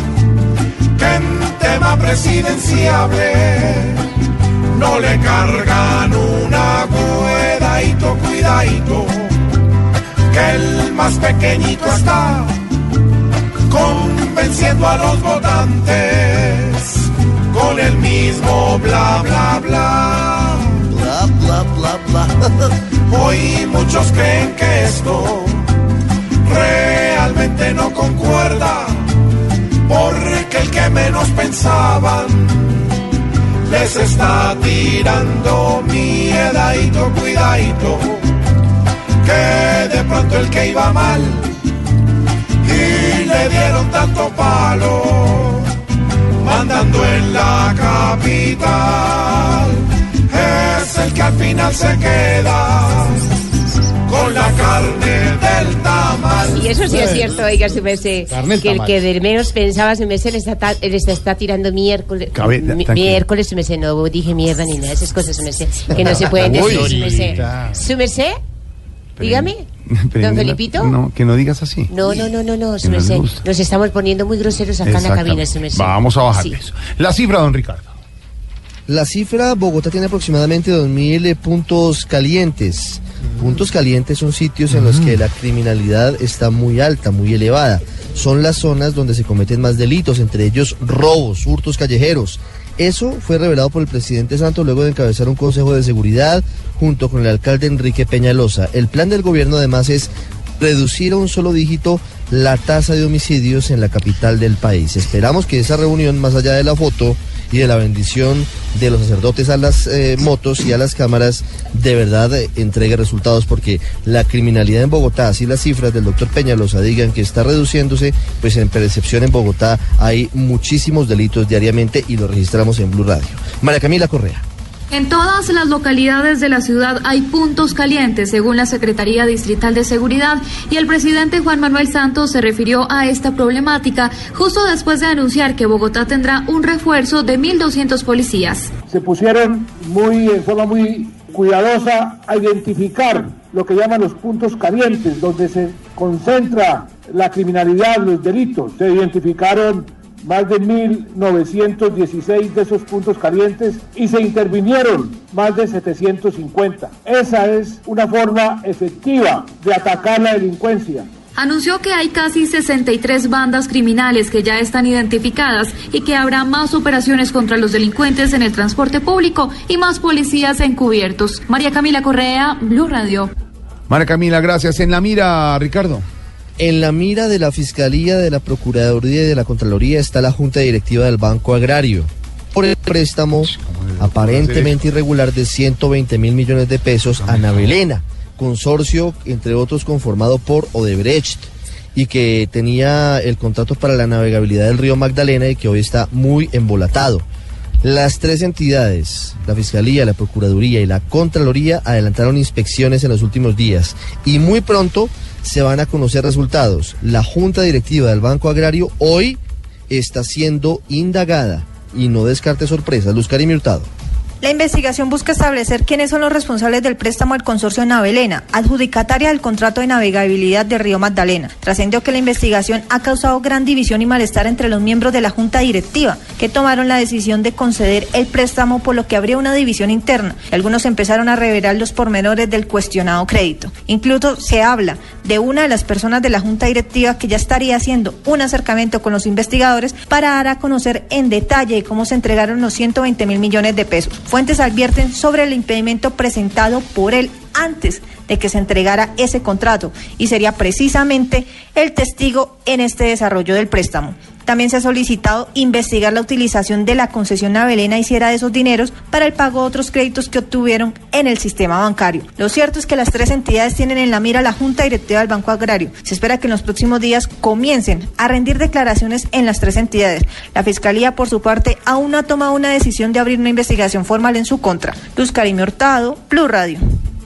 que en tema presidenciable no le cargan una cuidadito, cuidadito, que el más pequeñito está convenciendo a los votantes con el mismo bla, bla, bla. Bla, bla, bla, bla. [laughs] Hoy muchos creen que esto no concuerda, porque el que menos pensaban les está tirando miedadito, cuidadito, que de pronto el que iba mal y le dieron tanto palo, mandando en la capital, es el que al final se queda con la carne del tamal. Y eso sí es cierto, oiga, su merced, Carne el que el que de menos pensaba, su merced, le está, ta- le está, tirando miércoles, Cabe- miércoles, su merced, no dije mierda ni nada de esas cosas, su merced, que no se pueden decir. Su merced, dígame, don [laughs] Prende la- Felipito. No, que no digas así. No, no, no, no, no, merced, gusta. nos estamos poniendo muy groseros acá en la cabina, su merced. Vamos a bajarle Sí. eso. La cifra, don Ricardo. La cifra, Bogotá tiene aproximadamente 2.000 eh, puntos calientes. Puntos calientes son sitios en los que la criminalidad está muy alta, muy elevada. Son las zonas donde se cometen más delitos, entre ellos robos, hurtos callejeros. Eso fue revelado por el presidente Santos luego de encabezar un consejo de seguridad junto con el alcalde Enrique Peñalosa. El plan del gobierno además es reducir a un solo dígito la tasa de homicidios en la capital del país. Esperamos que esa reunión, más allá de la foto y de la bendición de los sacerdotes a las eh, motos y a las cámaras, de verdad eh, entregue resultados, porque la criminalidad en Bogotá, así las cifras del doctor Peñalosa digan que está reduciéndose, pues en percepción en Bogotá hay muchísimos delitos diariamente y lo registramos en Blue Radio. María Camila Correa. En todas las localidades de la ciudad hay puntos calientes, según la Secretaría Distrital de Seguridad, y el presidente Juan Manuel Santos se refirió a esta problemática justo después de anunciar que Bogotá tendrá un refuerzo de 1.200 policías. se pusieron muy en forma muy cuidadosa a identificar lo que llaman los puntos calientes, donde se concentra la criminalidad, los delitos. Se identificaron más de 1.916 de esos puntos calientes y se intervinieron más de 750. Esa es una forma efectiva de atacar la delincuencia. Anunció que hay casi 63 bandas criminales que ya están identificadas y que habrá más operaciones contra los delincuentes en el transporte público y más policías encubiertos. María Camila Correa, Blue Radio. María Camila, gracias. En la mira, Ricardo. En la mira de la Fiscalía, de la Procuraduría y de la Contraloría está la Junta Directiva del Banco Agrario. Por el préstamo aparentemente irregular de 120 mil millones de pesos a Navelena, consorcio, entre otros, conformado por Odebrecht y que tenía el contrato para la navegabilidad del río Magdalena y que hoy está muy embolatado. Las tres entidades, la Fiscalía, la Procuraduría y la Contraloría, adelantaron inspecciones en los últimos días y muy pronto se van a conocer resultados. La Junta Directiva del Banco Agrario hoy está siendo indagada y no descarte sorpresas. Luz Karim Hurtado. La investigación busca establecer quiénes son los responsables del préstamo al consorcio Navelena, adjudicataria del contrato de navegabilidad de Río Magdalena. Trascendió que la investigación ha causado gran división y malestar entre los miembros de la junta directiva, que tomaron la decisión de conceder el préstamo, por lo que habría una división interna. Algunos empezaron a revelar los pormenores del cuestionado crédito. Incluso se habla de una de las personas de la junta directiva que ya estaría haciendo un acercamiento con los investigadores para dar a conocer en detalle cómo se entregaron los 120 mil millones de pesos. Fuentes advierten sobre el impedimento presentado por él antes de que se entregara ese contrato y sería precisamente el testigo en este desarrollo del préstamo. También se ha solicitado investigar la utilización de la concesión Navelena hiciera de esos dineros para el pago de otros créditos que obtuvieron en el sistema bancario. Lo cierto es que las tres entidades tienen en la mira la Junta Directiva del Banco Agrario. Se espera que en los próximos días comiencen a rendir declaraciones en las tres entidades. La Fiscalía, por su parte, aún no ha tomado una decisión de abrir una investigación formal en su contra. Luz Karime Hurtado, Blue Radio.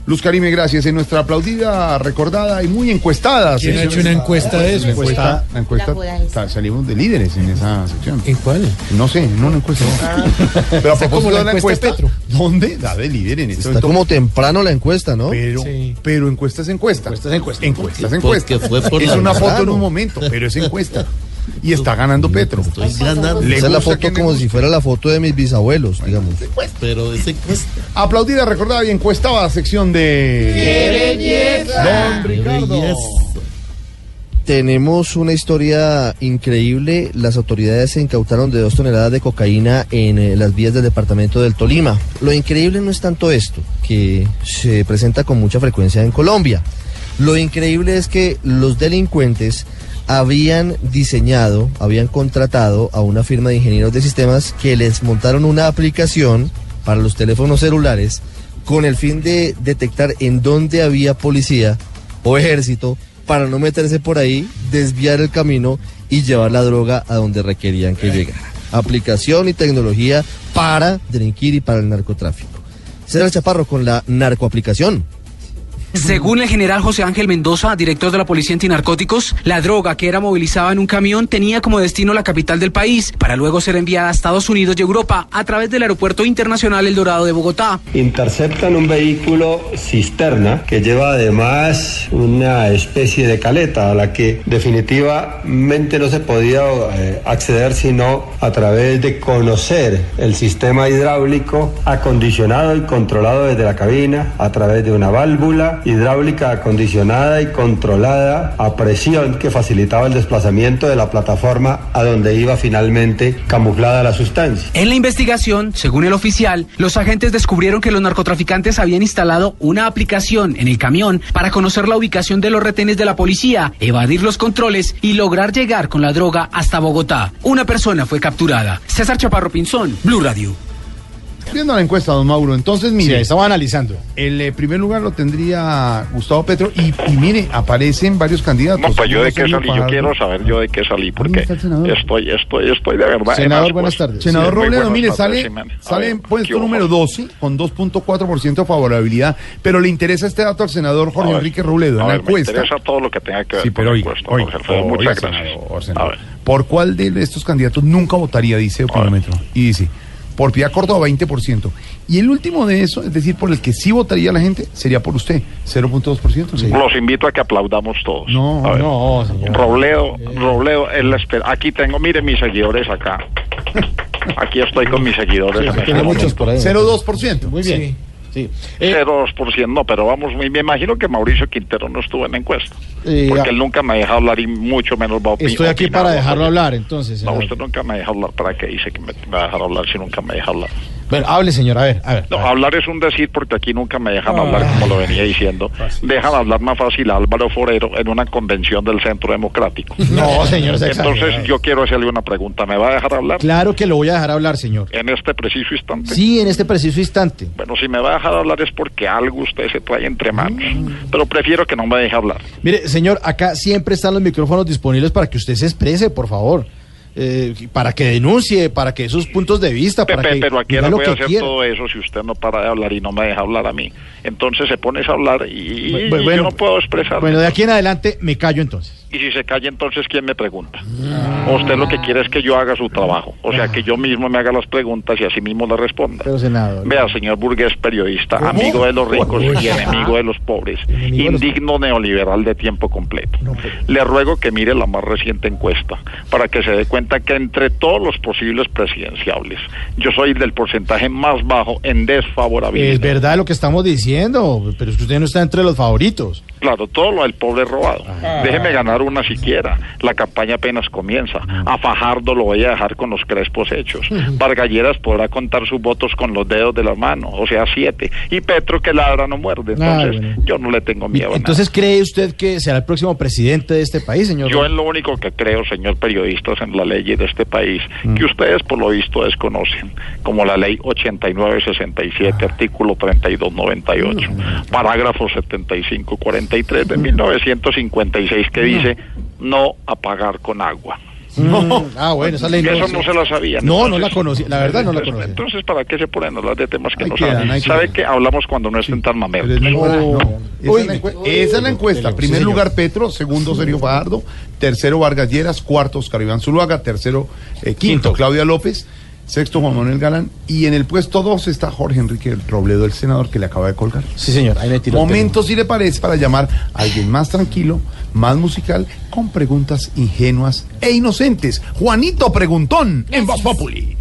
Luz Karime, gracias. En nuestra aplaudida, recordada y muy encuestada. ¿Quién ha hecho una encuesta de eso? La encuesta, la encuesta- La salimos de líderes en esa sección. ¿En cuál? No sé, no una encuesta. Ah. [laughs] Pero a propósito de la encuesta encuesta, ¿dónde? La de líder en este Está momento. como temprano la encuesta, ¿no? Pero, pero encuesta es encuesta. Encuesta es encuesta. Encuesta es Porque fue por es la una foto en un momento, pero es encuesta. Y está ganando Petro. Le Esa es la gusta foto que me como si fuera la foto de mis bisabuelos, digamos. Pero ese encuesta. Aplaudida, recordada y encuestada sección de. Don Ricardo. Tenemos una historia increíble. Las autoridades se incautaron de dos toneladas de cocaína en eh, las vías del departamento del Tolima. Lo increíble no es tanto esto, que se presenta con mucha frecuencia en Colombia. Lo increíble es que los delincuentes habían diseñado, habían contratado a una firma de ingenieros de sistemas que les montaron una aplicación para los teléfonos celulares con el fin de detectar en dónde había policía o ejército para no meterse por ahí, desviar el camino y llevar la droga a donde requerían que llegara. Aplicación y tecnología para delinquir y para el narcotráfico. Será el Chaparro con la narcoaplicación. Según el general José Ángel Mendoza, director de la Policía Antinarcóticos, la droga que era movilizada en un camión tenía como destino la capital del país, para luego ser enviada a Estados Unidos y Europa a través del Aeropuerto Internacional El Dorado de Bogotá. Interceptan un vehículo cisterna que lleva además una especie de caleta a la que definitivamente no se podía eh, acceder sino a través de conocer el sistema hidráulico acondicionado y controlado desde la cabina a través de una válvula hidráulica acondicionada y controlada a presión que facilitaba el desplazamiento de la plataforma a donde iba finalmente camuflada la sustancia. En la investigación, según el oficial, los agentes descubrieron que los narcotraficantes habían instalado una aplicación en el camión para conocer la ubicación de los retenes de la policía, evadir los controles y lograr llegar con la droga hasta Bogotá. Una persona fue capturada. César Chaparro Pinzón, Blue Radio. Viendo la encuesta, don Mauro, entonces mire. Sí, estaba analizando. El eh, primer lugar lo tendría Gustavo Petro y, y mire, aparecen varios candidatos. No, pues yo de qué salí, yo quiero saber yo de qué salí, porque estoy, estoy, estoy de verdad. en Senador, buenas tardes. Senador Robledo, buenas mire, tardes, sale, sale ver, en puesto número 12 con 2.4% de favorabilidad, pero le interesa este dato al senador Jorge ver, Enrique Robledo en la ver, me encuesta. interesa todo lo que tenga que ver Sí, con pero la oiga, encuesta, oiga, oiga, muchas gracias. senador, senador. ¿Por cuál de estos candidatos nunca votaría, dice Opinómetro? Y dice, por Piedad Córdoba 20%. Y el último de eso, es decir, por el que sí votaría la gente, sería por usted, 0.2%. Sí. Los invito a que aplaudamos todos. No, A ver. no, señor. Robledo, Robledo, esper- aquí tengo, mire mis seguidores acá. [laughs] Aquí estoy con mis seguidores. en este momento. 0.2%. Muy bien. Sí. Eh, 0.2%, no, pero vamos, me imagino que Mauricio Quintero no estuvo en la encuesta. Eh, porque él nunca me deja hablar y mucho menos va a opi- Estoy aquí opinar, para dejarlo hablar, entonces. No, usted nunca me deja hablar. ¿Para qué dice que me va a dejar hablar si nunca me deja hablar? Bueno, hable, señor, a ver, a ver. No, hablar es un decir porque aquí nunca me dejan hablar como lo venía diciendo. Dejan hablar más fácil a Álvaro Forero en una convención del Centro Democrático. [laughs] No, señor, exagerado. Entonces yo quiero hacerle una pregunta. ¿Me va a dejar hablar? Claro que lo voy a dejar hablar, señor. En este preciso instante. Sí, en este preciso instante. Bueno, si me va a dejar hablar es porque algo usted se trae entre manos. Pero prefiero que no me deje hablar. Mire, señor, acá siempre están los micrófonos disponibles para que usted se exprese, por favor. Eh, para que denuncie, para que esos puntos de vista, para Pepe, que pero aquí no voy a hacer quiera. todo eso si usted no para de hablar y no me deja hablar a mí. Entonces se pone a hablar y, yo no puedo expresar. Bueno, de aquí en adelante me callo entonces. Y si se calla, entonces, ¿quién me pregunta? O usted lo que quiere es que yo haga su trabajo. O sea, que yo mismo me haga las preguntas y así mismo le responda. Pero, senador. Vea, señor Burgués, periodista, amigo de los ricos y enemigo de los pobres, indigno neoliberal de tiempo completo. Le ruego que mire la más reciente encuesta para que se dé cuenta que entre todos los posibles presidenciables, yo soy del porcentaje más bajo en desfavorabilidad. Es verdad lo que estamos diciendo, pero es que usted no está entre los favoritos. Claro, todo lo del pobre robado. Déjeme ganar una siquiera. La campaña apenas comienza. A Fajardo lo voy a dejar con los crespos hechos. Vargalleras podrá contar sus votos con los dedos de la mano, o sea, siete. Y Petro que ladra no muerde. Ah, Entonces, bueno. yo no le tengo miedo a nada. Entonces, ¿cree usted que será el próximo presidente de este país, señor? Yo en lo único que creo, señor periodista, es en la ley de este país, Mm. que ustedes por lo visto desconocen, como la ley 8967, artículo 3298, parágrafo 7543 de 1956, que dice no apagar con agua. No. Ah, bueno, esa ley no. Eso no se la sabían. No, no la conocí. La verdad no la conocí. Entonces, ¿para qué se ponen a hablar de temas que no quedan, saben? ¿Sabe que hablamos cuando no estén tan mamertos? No, no. Esa, esa es la encuesta. Primer lugar Petro, segundo Sergio Fajardo, tercero Vargas Lleras, cuarto Oscar Iván Zuluaga, tercero, eh, quinto, Claudia López, sexto Juan Manuel Galán y en el puesto dos está Jorge Enrique Robledo, el senador que le acaba de colgar. Sí, señor, ahí me tiró Momento, si le parece, para llamar a alguien más tranquilo, más musical, con preguntas ingenuas e inocentes. Juanito Preguntón en Voz Populi.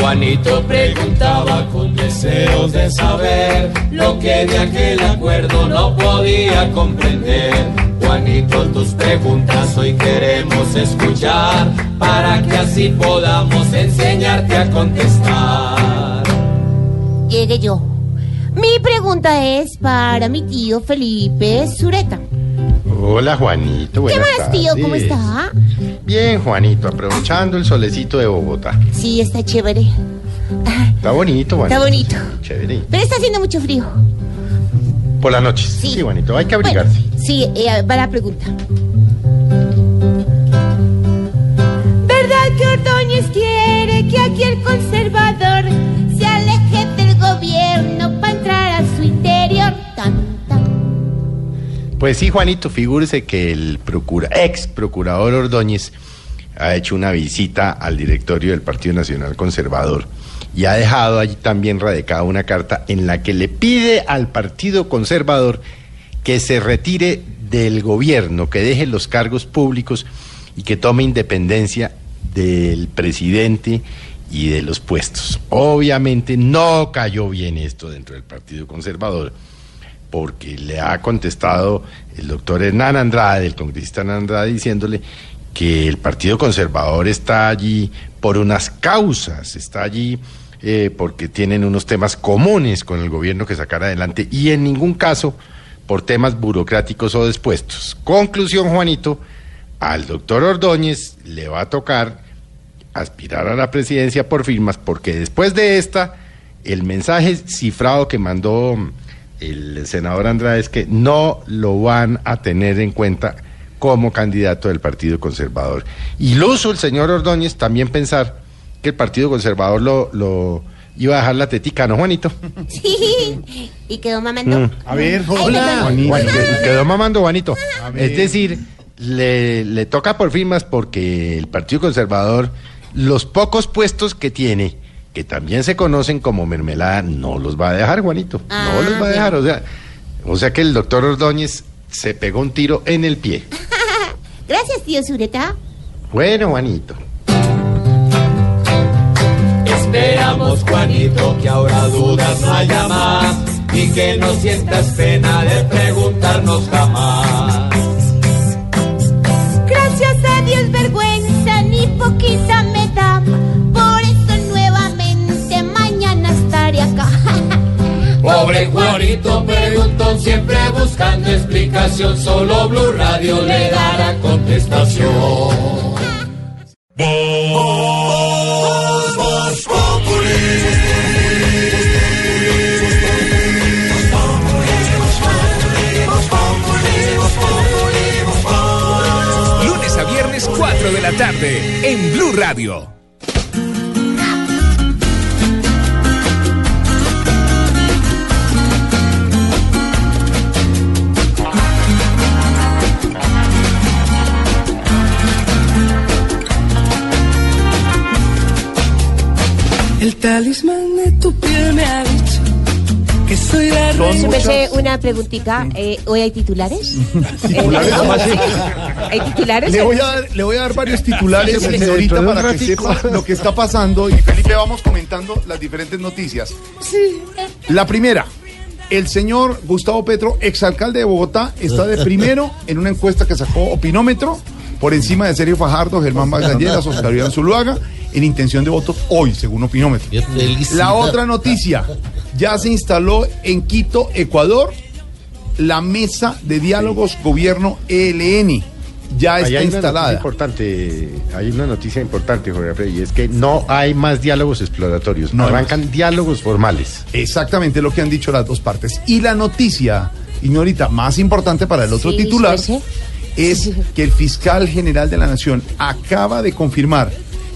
Juanito preguntaba con deseos de saber lo que de aquel acuerdo no podía comprender. Juanito, tus preguntas hoy queremos escuchar para que así podamos enseñarte a contestar. Llegué yo. Mi pregunta es para mi tío Felipe Zureta. Hola Juanito, ¿Qué más, tío? ¿Cómo está? Bien, Juanito, aprovechando el solecito de Bogotá. Sí, está chévere. Está bonito, Juanito. Está bonito. Chévere. Pero está haciendo mucho frío. Por las noches. Sí, Juanito, hay que abrigarse. Sí, eh, va la pregunta. ¿Verdad que Ordóñez quiere que aquí el conservador se aleje del gobierno para entrar a su interior? Tan, Pues sí, Juanito, figúrese que el procura, ex procurador Ordóñez ha hecho una visita al directorio del Partido Nacional Conservador y ha dejado allí también radicada una carta en la que le pide al Partido Conservador que se retire del gobierno, que deje los cargos públicos y que tome independencia del presidente y de los puestos. Obviamente no cayó bien esto dentro del Partido Conservador porque le ha contestado el doctor Hernán Andrade, el congresista Hernán Andrade, diciéndole que el Partido Conservador está allí por unas causas, está allí eh, porque tienen unos temas comunes con el gobierno que sacar adelante y en ningún caso por temas burocráticos o despuestos. Conclusión, Juanito, al doctor Ordóñez le va a tocar aspirar a la presidencia por firmas, porque después de esta, el mensaje cifrado que mandó el senador Andrade es que no lo van a tener en cuenta como candidato del Partido Conservador. Iluso el señor Ordóñez también pensar que el Partido Conservador lo, lo iba a dejar la tetica, ¿no, Juanito? [laughs] Sí. ¿Y quedó mamando? Mm. A ver, hola. Juanito, que- quedó mamando Juanito. Es decir, le, le toca por firmas porque el Partido Conservador, los pocos puestos que tiene, que también se conocen como mermelada, no los va a dejar, Juanito. no los va a dejar. O sea, o sea que el doctor Ordóñez se pegó un tiro en el pie. [laughs] Gracias, tío Zureta. Bueno, Juanito. Esperamos, Juanito, que ahora dudas no haya más y que no sientas pena de preguntarnos jamás. Gracias a Dios, vergüenza ni poquita me que Juanito preguntó, siempre buscando explicación, solo Blue Radio le dará contestación. Lunes a viernes 4 de la tarde en Blue Radio. El talismán de tu piel me ha dicho que soy la reina. una preguntita. eh, ¿Hoy hay titulares? ¿Titulares? Eh, ¿Cómo así? [laughs] ¿Hay titulares? Le voy, a dar, le voy a dar varios titulares Sí, sí, señorita, para que sepa lo que está pasando. Y Felipe, vamos comentando las diferentes noticias. La primera, el señor Gustavo Petro, exalcalde de Bogotá, está de primero en una encuesta que sacó Opinómetro, por encima de Sergio Fajardo, Germán Vallalleras, Oscar Iván Zuluaga, en intención de votos hoy, según Opinómetro. La otra noticia, ya se instaló en Quito, Ecuador, la mesa de diálogos gobierno ELN. Ya está hay una noticia instalada. importante, hay una noticia importante, Jorge Alfredo, y es que no hay más diálogos exploratorios, No arrancan diálogos formales. Exactamente lo que han dicho las dos partes. Y la noticia, señorita, más importante para el otro Sí, titular sí, sí. es que el fiscal general de la Nación acaba de confirmar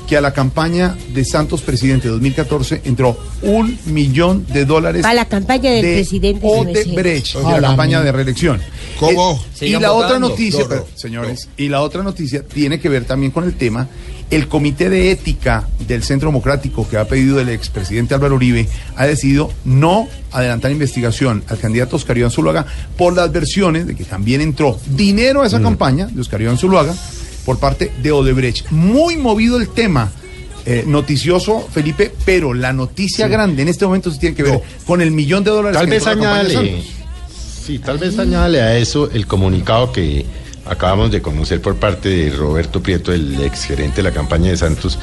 que a la campaña de Santos Presidente 2014 entró un millón de dólares Para la campaña del de presidente. Odebrecht, de la la campaña mía. de reelección. ¿Cómo? Eh, y la otra noticia, No, no, pero, señores, y la otra noticia tiene que ver también con el tema. El Comité de Ética del Centro Democrático que ha pedido el expresidente Álvaro Uribe ha decidido no adelantar investigación al candidato Oscar Iván Zuluaga por las versiones de que también entró dinero a esa campaña de Oscar Iván Zuluaga por parte de Odebrecht. Muy movido el tema. eh, noticioso, Felipe, pero la noticia grande en este momento sí tiene que ver con el millón de dólares Tal que vez entró a la campaña de añádale, Santos. sí, tal vez añádale a eso el comunicado que acabamos de conocer por parte de Roberto Prieto, el exgerente de la campaña de Santos,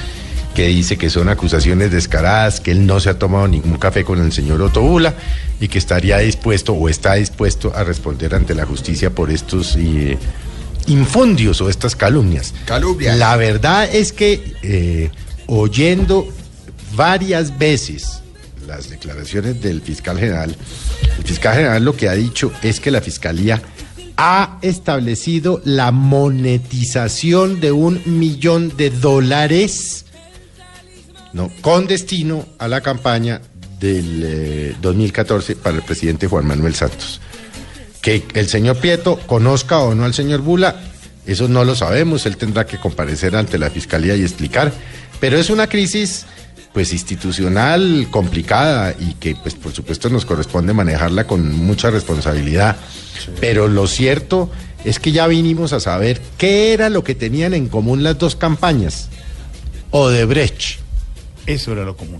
que dice que son acusaciones descaradas, que él no se ha tomado ningún café con el señor Otto Bula y que estaría dispuesto o está dispuesto a responder ante la justicia por estos eh, infundios o estas calumnias. Calumnias. La verdad es que eh, oyendo varias veces las declaraciones del fiscal general, el fiscal general lo que ha dicho es que la fiscalía ha establecido la monetización de un millón de dólares no, con destino a la campaña del eh, 2014 para el presidente Juan Manuel Santos. Que el señor Prieto conozca o no al señor Bula, eso no lo sabemos, él tendrá que comparecer ante la fiscalía y explicar, pero es una crisis pues institucional complicada y que pues por supuesto nos corresponde manejarla con mucha responsabilidad. Pero lo cierto es que ya vinimos a saber qué era lo que tenían en común las dos campañas. Odebrecht. Eso era lo común.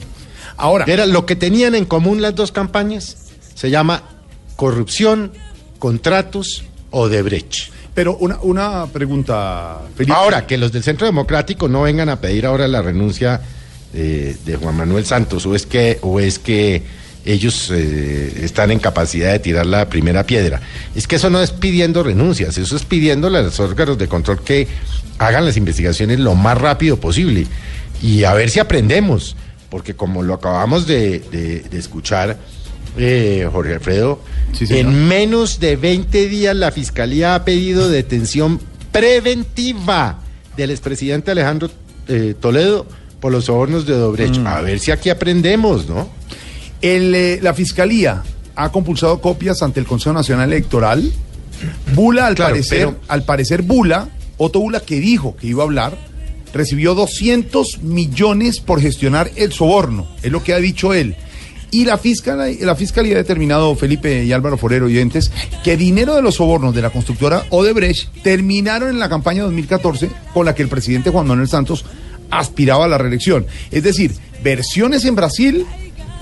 Ahora. Era lo que tenían en común las dos campañas. Se llama corrupción, contratos, Odebrecht. Pero una, una pregunta, Felipe. Ahora, que los del Centro Democrático no vengan a pedir ahora la renuncia eh, de Juan Manuel Santos, o es que, o es que ellos eh, están en capacidad de tirar la primera piedra. Es que eso no es pidiendo renuncias, eso es pidiendo a los órganos de control que hagan las investigaciones lo más rápido posible y a ver si aprendemos, porque como lo acabamos de, de- de escuchar, eh, Jorge Alfredo, en menos de 20 días la Fiscalía ha pedido detención preventiva del expresidente Alejandro eh, Toledo por los sobornos de Dobrecht. Mm. A ver si aquí aprendemos, ¿no? El, eh, la Fiscalía ha compulsado copias ante el Consejo Nacional Electoral. Bula, al Claro, parecer, pero- al parecer Bula, Otto Bula, que dijo que iba a hablar, recibió 200 millones por gestionar el soborno, es lo que ha dicho él. Y la fiscalía, la fiscalía ha determinado, Felipe y Álvaro Forero oyentes, que dinero de los sobornos de la constructora Odebrecht terminaron en la campaña 2014 con la que el presidente Juan Manuel Santos aspiraba a la reelección. Es decir, versiones en Brasil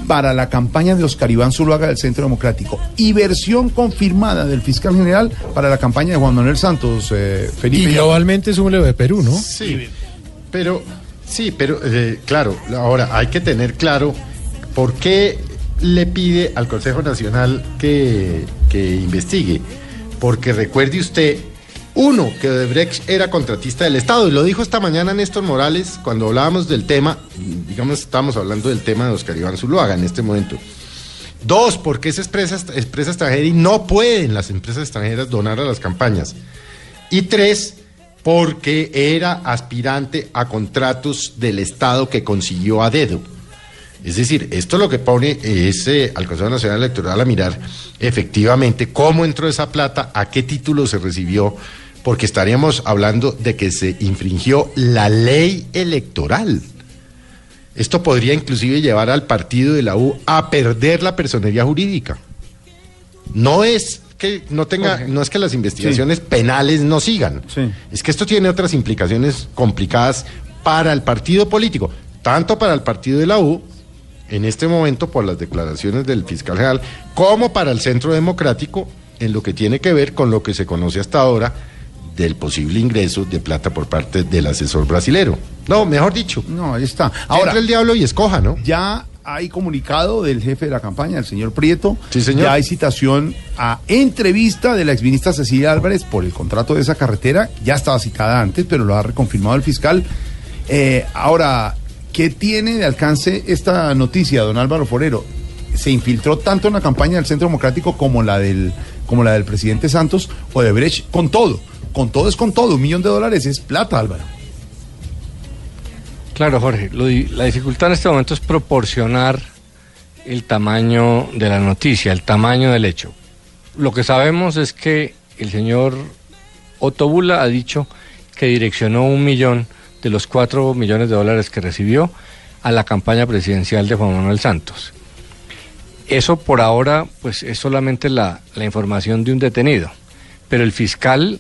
para la campaña de Oscar Iván Zuluaga del Centro Democrático y versión confirmada del fiscal general para la campaña de Juan Manuel Santos, eh, Felipe. Y globalmente es un leo de Perú, ¿no? Sí, pero, sí, pero eh, claro, ahora hay que tener claro por qué le pide al Consejo Nacional que, que investigue? Porque recuerde usted, uno, que Odebrecht era contratista del Estado, y lo dijo esta mañana Néstor Morales cuando hablábamos del tema, digamos, estábamos hablando del tema de Oscar Iván Zuluaga en este momento. Dos, porque es empresa, empresa extranjera y no pueden las empresas extranjeras donar a las campañas. Y tres, porque era aspirante a contratos del Estado que consiguió a dedo. Es decir, esto lo que pone es eh, al Consejo Nacional Electoral a mirar efectivamente cómo entró esa plata, a qué título se recibió, porque estaríamos hablando de que se infringió la ley electoral. Esto podría inclusive llevar al partido de la U a perder la personería jurídica. No es que no tenga, no es que las investigaciones penales no sigan. Es que esto tiene otras implicaciones complicadas para el partido político, tanto para el partido de la U, en este momento por las declaraciones del fiscal general, como para el Centro Democrático, en lo que tiene que ver con lo que se conoce hasta ahora del posible ingreso de plata por parte del asesor brasilero. No, mejor dicho. No, ahí está. Ahora el diablo y escoja, ¿no? Ya hay comunicado del jefe de la campaña, el señor Prieto. Sí, señor. Ya hay citación a entrevista de la exministra Cecilia Álvarez por el contrato de esa carretera. Ya estaba citada antes, pero lo ha reconfirmado el fiscal. Eh, ahora, ¿qué tiene de alcance esta noticia, don Álvaro Forero? Se infiltró tanto en la campaña del Centro Democrático como la del, como la del presidente Santos o de Brecht, con todo. Con todo es con todo. Un millón de dólares es plata, Álvaro. Claro, Jorge. lo la dificultad en este momento es proporcionar el tamaño de la noticia, el tamaño del hecho. Lo que sabemos es que el señor Otto Bula ha dicho que direccionó un millón de los cuatro millones de dólares que recibió a la campaña presidencial de Juan Manuel Santos. Eso por ahora pues es solamente la, la información de un detenido, pero el fiscal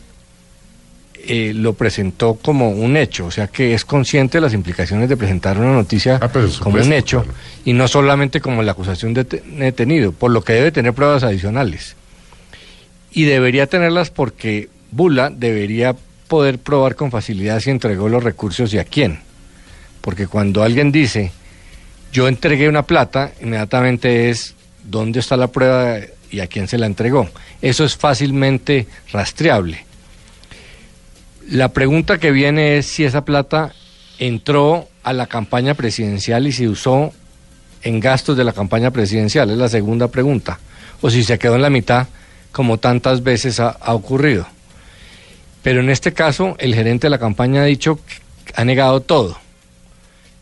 eh, lo presentó como un hecho, o sea que es consciente de las implicaciones de presentar una noticia como un hecho y no solamente como la acusación de te- detenido, por lo que debe tener pruebas adicionales. Y debería tenerlas porque Bula debería poder probar con facilidad si entregó los recursos y a quién. Porque cuando alguien dice, yo entregué una plata, inmediatamente es, ¿dónde está la prueba y a quién se la entregó? Eso es fácilmente rastreable. La pregunta que viene es si esa plata entró a la campaña presidencial y se usó en gastos de la campaña presidencial, es la segunda pregunta. O si se quedó en la mitad, como tantas veces ha, ha ocurrido. Pero en este caso, el gerente de la campaña ha dicho que ha negado todo.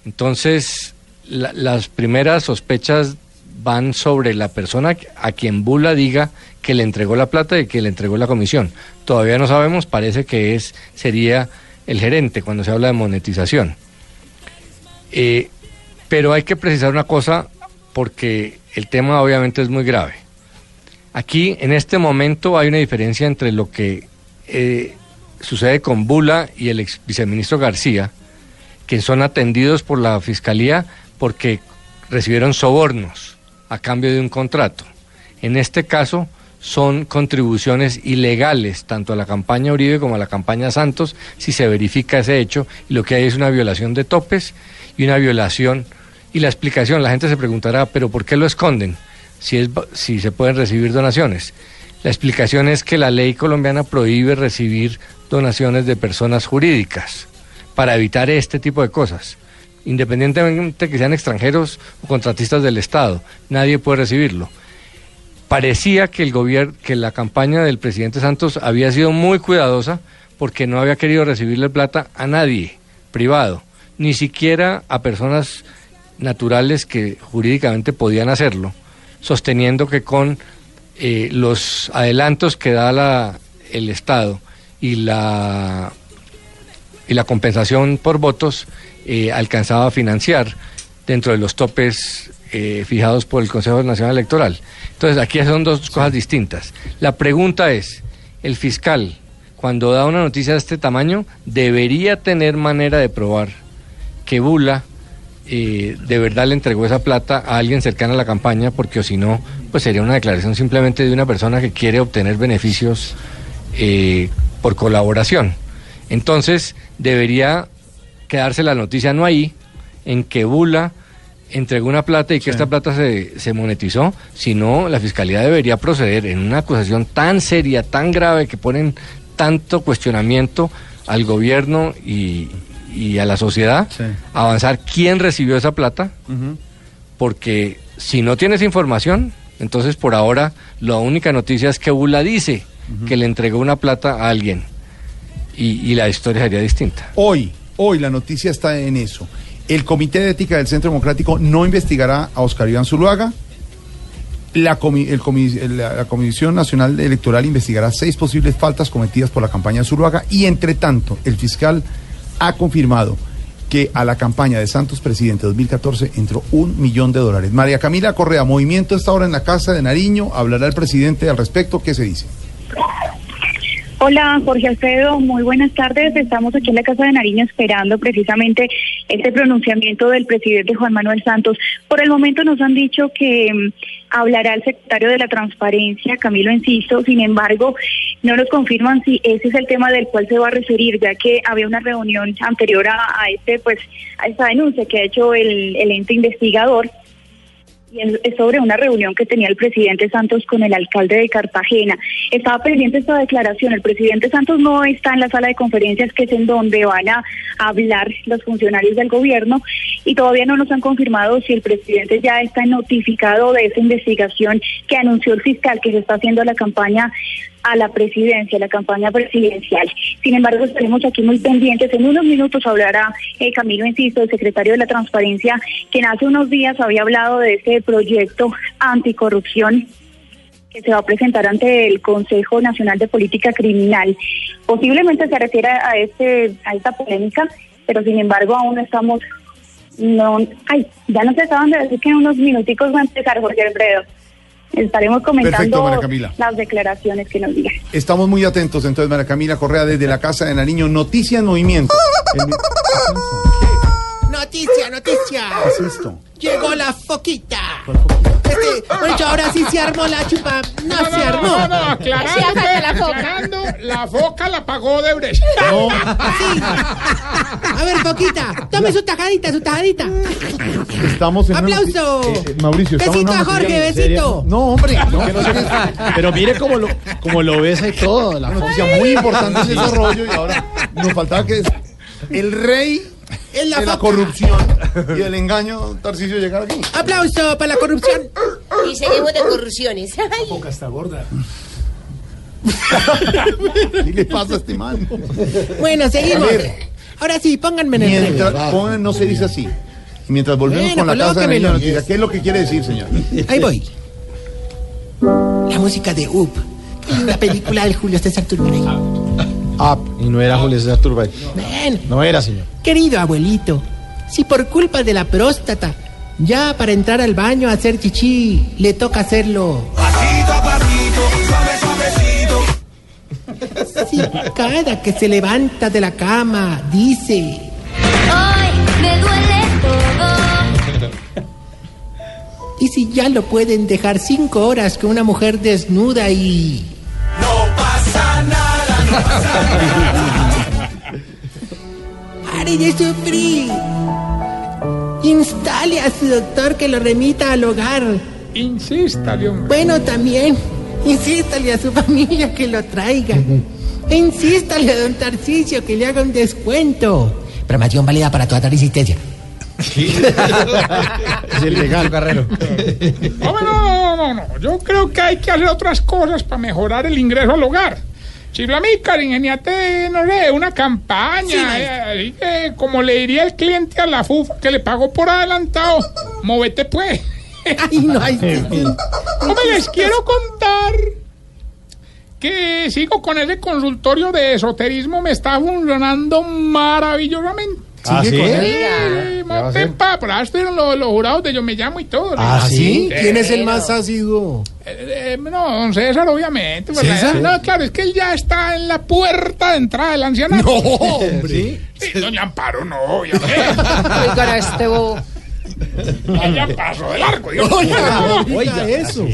Entonces, la- las primeras sospechas van sobre la persona a quien Bula diga que le entregó la plata y que le entregó la comisión. Todavía no sabemos, parece que es sería el gerente cuando se habla de monetización. Eh, pero hay que precisar una cosa porque el tema obviamente es muy grave. Aquí, en este momento, hay una diferencia entre lo que eh, sucede con Bula y el ex viceministro García, que son atendidos por la fiscalía porque recibieron sobornos a cambio de un contrato. En este caso, son contribuciones ilegales tanto a la campaña Uribe como a la campaña Santos si se verifica ese hecho y lo que hay es una violación de topes y una violación y la explicación la gente se preguntará pero ¿por qué lo esconden si es si se pueden recibir donaciones la explicación es que la ley colombiana prohíbe recibir donaciones de personas jurídicas para evitar este tipo de cosas. Independientemente que sean extranjeros o contratistas del Estado nadie puede recibirlo. Parecía que el gobierno, que la campaña del presidente Santos había sido muy cuidadosa porque no había querido recibirle plata a nadie privado, ni siquiera a personas naturales que jurídicamente podían hacerlo, sosteniendo que con eh, los adelantos que da el Estado y la y la compensación por votos eh, alcanzaba a financiar dentro de los topes eh, fijados por el Consejo Nacional Electoral. Entonces, aquí son dos cosas distintas. La pregunta es, el fiscal, cuando da una noticia de este tamaño, debería tener manera de probar que Bula eh, de verdad le entregó esa plata a alguien cercano a la campaña, porque o si no, pues sería una declaración simplemente de una persona que quiere obtener beneficios eh, por colaboración. Entonces, debería quedarse la noticia no ahí, en que Bula entregó una plata y que esta plata se, se monetizó, sino la fiscalía debería proceder en una acusación tan seria, tan grave, que ponen tanto cuestionamiento al gobierno y, y a la sociedad, avanzar quién recibió esa plata, porque si no tienes información, entonces por ahora la única noticia es que Bula dice que le entregó una plata a alguien y, la historia sería distinta. Hoy, hoy la noticia está en eso. El Comité de Ética del Centro Democrático no investigará a Oscar Iván Zuluaga. La, comi- el comi- la- Comisión Nacional Electoral investigará seis posibles faltas cometidas por la campaña de Zuluaga y, entre tanto, el fiscal ha confirmado que a la campaña de Santos Presidente 2014 entró un millón de dólares. María Camila Correa, movimiento está ahora en la Casa de Nariño. ¿Hablará el presidente al respecto? ¿Qué se dice? Hola, Jorge Alfredo, muy buenas tardes. Estamos aquí en la Casa de Nariño esperando precisamente este pronunciamiento del presidente Juan Manuel Santos. Por el momento nos han dicho que mm, hablará el secretario de la Transparencia, Camilo Enciso, sin embargo, no nos confirman si ese es el tema del cual se va a referir, ya que había una reunión anterior a, a este, pues, a esta denuncia que ha hecho el, el ente investigador. Y es es sobre una reunión que tenía el presidente Santos con el alcalde de Cartagena. Estaba pendiente esta declaración. El presidente Santos no está en la sala de conferencias, que es en donde van a hablar los funcionarios del gobierno, y todavía no nos han confirmado si el presidente ya está notificado de esa investigación que anunció el fiscal que se está haciendo la campaña a la presidencia, la campaña presidencial. Sin embargo, estaremos aquí muy pendientes. En unos minutos hablará eh, Camilo Enciso, el secretario de la Transparencia, quien hace unos días había hablado de este proyecto anticorrupción que se va a presentar ante el Consejo Nacional de Política Criminal. Posiblemente se refiera a este a esta polémica, pero sin embargo aún no estamos no ay, ya nos acaban de decir que en unos minuticos va a empezar Jorge Alfredo. Estaremos Perfecto, comentando Camila. las declaraciones que nos digan. Estamos muy atentos entonces, María Camila Correa, desde la Casa de Nariño. Noticia en movimiento. El- [laughs] Noticia, noticia. ¿Qué es esto? Llegó la foquita. Este, bueno, ahora sí se armó la chupa. No, se armó. No, no, aclarando, Sí, pues, la foca. aclarando, la foca la pagó de Brecht. A ver, foquita, tome su tajadita, su tajadita. Estamos en una ¡Aplauso! noti- eh, eh, Mauricio, estamos en Besito una a Jorge, besito. No, hombre. no, Que no sé qué- Pero mire cómo lo, cómo lo besa y todo. La Una noticia muy importante en desarrollo y ahora nos faltaba que el rey En la la corrupción y el engaño, Tarcisio, llegar aquí. Aplauso para la corrupción. Y seguimos de corrupciones. Ay. boca está gorda. ¿Qué le pasa a este man? Bueno, seguimos. Ahora sí, pónganme en el Mientras, pongan, no se dice así. Y mientras volvemos Bueno, con la de Noticia, ¿qué es lo que quiere decir, señor? Ahí voy. La música de Up. La película de Julio César Turbay. Up. Y no era Julio César Turbay. No era, señor. Querido abuelito, si por culpa de la próstata, ya para entrar al baño a hacer chichi, le toca hacerlo. Pasito a pasito, suave, suavecito. Si cada que se levanta de la cama dice, Hoy me duele todo. y si ya lo pueden dejar cinco horas con una mujer desnuda y... No pasa nada, no pasa nada. ¡Pare de sufrir! Instale a su doctor que lo remita al hogar. Insístale, hombre. Bueno, también, insístale a su familia que lo traiga. Insístale a don Tarcicio que le haga un descuento. Promoción válida para toda resistencia. Es [laughs] el legal. Carrero. No, no, no, no, no. Yo creo que hay que hacer otras cosas para mejorar el ingreso al hogar. Chiflamícar, ingeniate, no sé, una campaña. Sí, eh, así que, como le diría el cliente a la FUF que le pagó por adelantado, móvete pues. [laughs] Ay, no, ay, sí, sí. Hombre, les quiero contar que sigo con ese consultorio de esoterismo, me está funcionando maravillosamente. ¿Ah, sí? Sí, ¿Qué va a monté hacer? pa, ahora estuvieron los, los jurados de Yo Me Llamo y todo. ¿Ah, sí? ¿Quién es el más ácido? eh, eh, no, don César, obviamente. pues, ¿César? No, claro, es que él ya está en la puerta de entrada del ancianato. No, hombre. Sí, doña Amparo, no, obviamente. [laughs] Oigan a este bobo. [laughs] Ella pasó de largo. Dios. Oiga, oiga eso.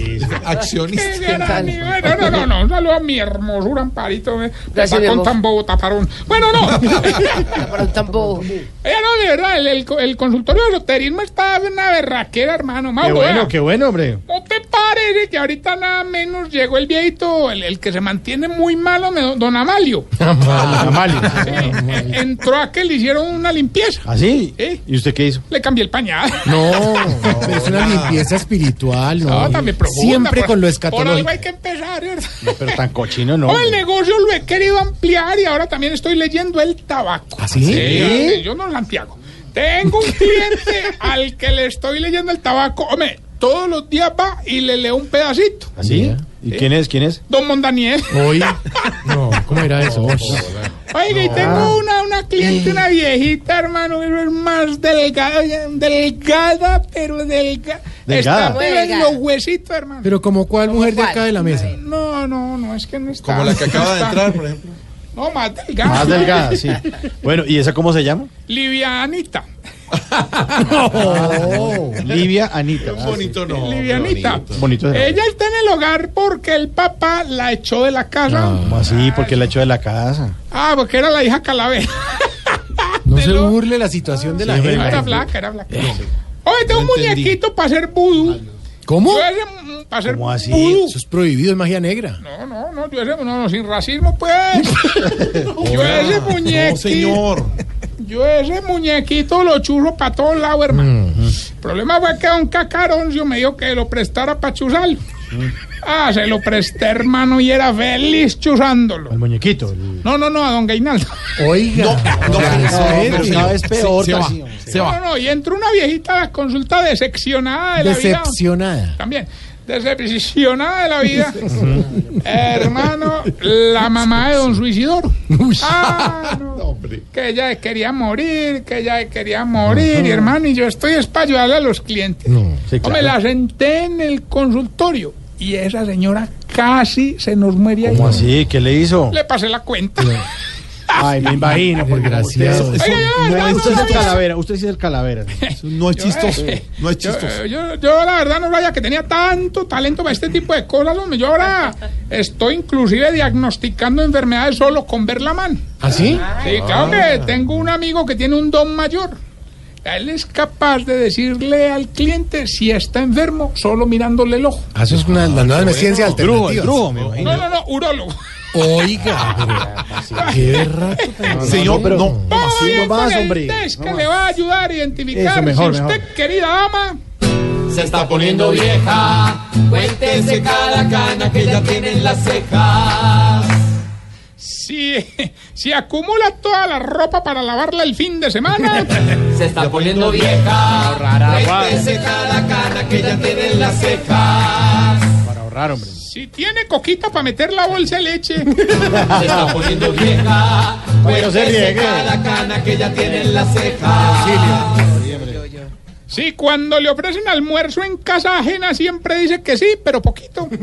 Accionista. mi- No, no, no, no, un saludo a mi hermosura, Amparito. me- Gracias, mi Con tan bobo, taparón. Bueno, no. Para un [laughs] tambo. Ella no, de verdad, el, el, el consultorio de esoterismo está de una berraquera, hermano. Qué Mauro, bueno, qué bueno, hombre. ¿No parece que ahorita nada menos llegó el viejito, el, el que se mantiene muy malo, don Amalio? Amalio. Sí, eh, entró a que le hicieron una limpieza. ¿Ah, sí? Sí. ¿Y usted qué hizo? Le cambié el pañal. No, [laughs] es una limpieza espiritual, ¿no? No, también profunda, Siempre por- con lo Por escatológico. algo hay que empezar, ¿cierto? Pero tan cochino no. No, el negocio lo he querido ampliar y ahora también estoy leyendo el tabaco. ¿Ah, sí? Sí, yo no Santiago. Tengo un cliente al que le estoy leyendo el tabaco. Hombre, todos los días va y le leo un pedacito. ¿Así? ¿Y quién es? ¿Quién es? Don Mondaniel. Hoy. [laughs] No, ¿cómo era eso? Oiga, y tengo una, una cliente, una viejita, hermano, pero es más delgada, delgada, pero delgada. Delgada. Está pero en los huesitos, hermano. Pero como cuál mujer de acá de la mesa. No, no, no, es que no está. Como la que [laughs] acaba de entrar, por ejemplo. No, más delgada. Más delgada, sí. [laughs] Bueno, ¿y esa cómo se llama? Livianita. [laughs] Livia Anita. Un bonito no. Livianita. Bonito. ese nombre. Ella está en el hogar porque el papá la echó de la casa. ¿Cómo así? Porque la echó de la casa. Ah, porque era la hija calavera. [laughs] No se lo- burle la situación de la Sí, gente. Era flaca, era flaca. Oye, tengo un No entendí. muñequito para hacer vudú. ¿Cómo? Yo ese, para hacer ¿Cómo así? vudú. Eso es prohibido, es magia negra. No, no, no, yo ese, no, no, sin racismo, pues. [laughs] yo ese No, muñequito. señor. Yo ese muñequito lo churro para todos lados, hermano. El problema fue que don Cacaroncio me dijo que lo prestara para chuzarlo. Ah, se lo presté, hermano, y era feliz chuzándolo. El muñequito. el- No, no, no, a don Gainaldo. Oiga. No, No, peor. Se, va. Se No, va. no, no, y entró una viejita a la consulta decepcionada de la vida. Decepcionada. También, decepcionada de la vida. [laughs] Hermano, la mamá de don Suicidoro. Ah, no. Que ella quería morir, que ella quería morir, y hermano, y yo estoy es para ayudarle a los clientes. Sí, Hombre, claro. la senté en el consultorio y esa señora casi se nos muere ahí. ¿Cómo así? ¿Qué le hizo? Le pasé la cuenta. [laughs] [laughs] Ay, me imagino. Porque Desgraciado. usted- Oiga, No, es el calavera. Usted sí es el calavera. No es chistoso. No es chistoso. yo, yo, la verdad no sabía que tenía tanto talento para este tipo de cosas. hombre. Yo ahora estoy inclusive diagnosticando enfermedades solo con ver la mano. ¿Ah, sí? Sí, claro que tengo un amigo que tiene un don mayor. Él es capaz de decirle al cliente si está enfermo solo mirándole el ojo. Ah, Eso es una la nueva ciencia Drugo, el alternativa. drugo, me imagino. No, no, no, urólogo. Oiga, [laughs] pero qué berraco tan- Señor, pero- no. Vamos no más, con el hombre. test No que le va a ayudar a identificar Eso, mejor, si usted, mejor. querida dama, Se está poniendo vieja, cuéntese cada cana que ya tiene en las cejas. si, si acumula toda la ropa para lavarla el fin de semana. [laughs] Se está poniendo vieja, cuéntese cada cana que ya tiene en las cejas. Ahorrar, hombre. Si tiene coquita para meter la bolsa de leche. [laughs] Se está poniendo vieja, Bueno, se riegue. cada cana que ya tiene en las cejas. Si cuando le ofrecen almuerzo en casa ajena siempre dice que sí, pero poquito. [laughs]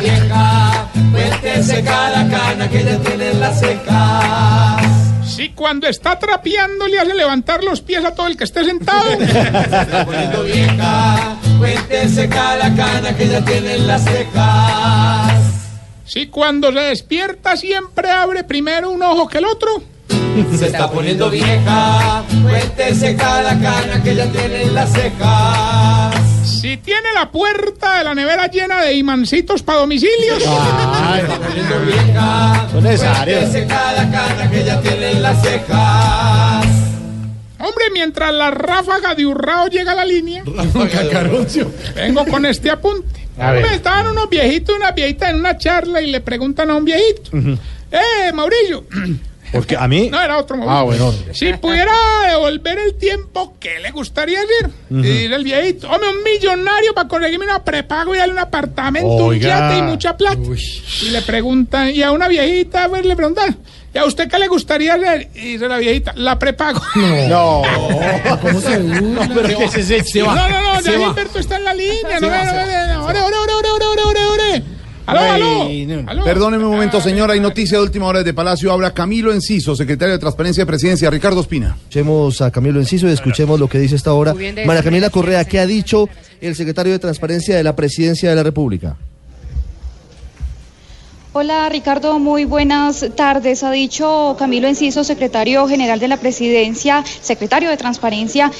Vieja, cuéntese cada cana que ya tiene en las cejas. Si cuando está trapeando le hace levantar los pies a todo el que esté sentado. [laughs] está poniendo vieja, cuéntese cada cana que ya tiene en las cejas. Si cuando se despierta siempre abre primero un ojo que el otro. Se está poniendo vieja, cuéntese cada cana que ya tiene en las cejas. Si tiene la puerta de la nevera llena de imancitos para domicilios. Ay, vieja, Son necesarios. cuéntese cada cana que ya tiene en las cejas. Hombre, mientras la ráfaga de Urrao llega a la línea, vengo con este apunte. A ver. Hombre, estaban unos viejitos y una viejita en una charla y le preguntan a un viejito. Eh, Mauricio. Porque a mí. No, era otro Mauricio. Ah, bueno. Si pudiera devolver el tiempo, ¿qué le gustaría hacer? Y dice el viejito, hombre, un millonario para conseguirme una prepago y darle un apartamento, un yate y mucha plata. Y le preguntan, y a una viejita, pues, le preguntan, ¿y a usted qué le gustaría hacer? Y dice la viejita, la prepago. No. [laughs] ¿Cómo se? No, pero ¿qué es ese? Se va. No, no, no, Se ya. Gilberto está en la línea. Se No, no, se no, no, ore, ore, ore, ore. Aló, aló. aló. Perdóneme un momento, señora. Hay noticia de última hora desde Palacio. Habla Camilo Enciso, secretario de Transparencia de Presidencia. Ricardo Espina. Escuchemos a Camilo Enciso y escuchemos lo que dice esta hora. María Camila Correa, ¿qué ha dicho el secretario de Transparencia de la Presidencia de la República? Hola Ricardo, muy buenas tardes. Ha dicho Camilo Enciso, secretario general de la presidencia, secretario de Transparencia,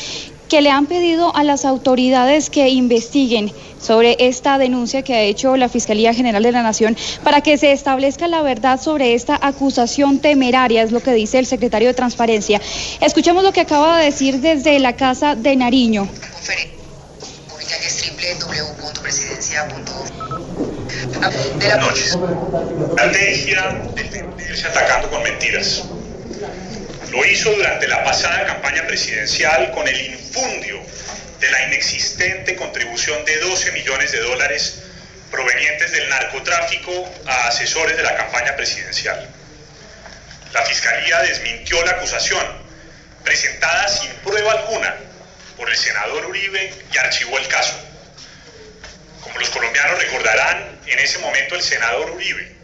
que le han pedido a las autoridades que investiguen sobre esta denuncia que ha hecho la Fiscalía General de la Nación para que se establezca la verdad sobre esta acusación temeraria, es lo que dice el secretario de Transparencia. Escuchemos lo que acaba de decir desde la Casa de Nariño. Mentiras. Lo hizo durante la pasada campaña presidencial con el infundio de la inexistente contribución de 12 millones de dólares provenientes del narcotráfico a asesores de la campaña presidencial. La Fiscalía desmintió la acusación, presentada sin prueba alguna por el senador Uribe y archivó el caso. Como los colombianos recordarán, en ese momento el senador Uribe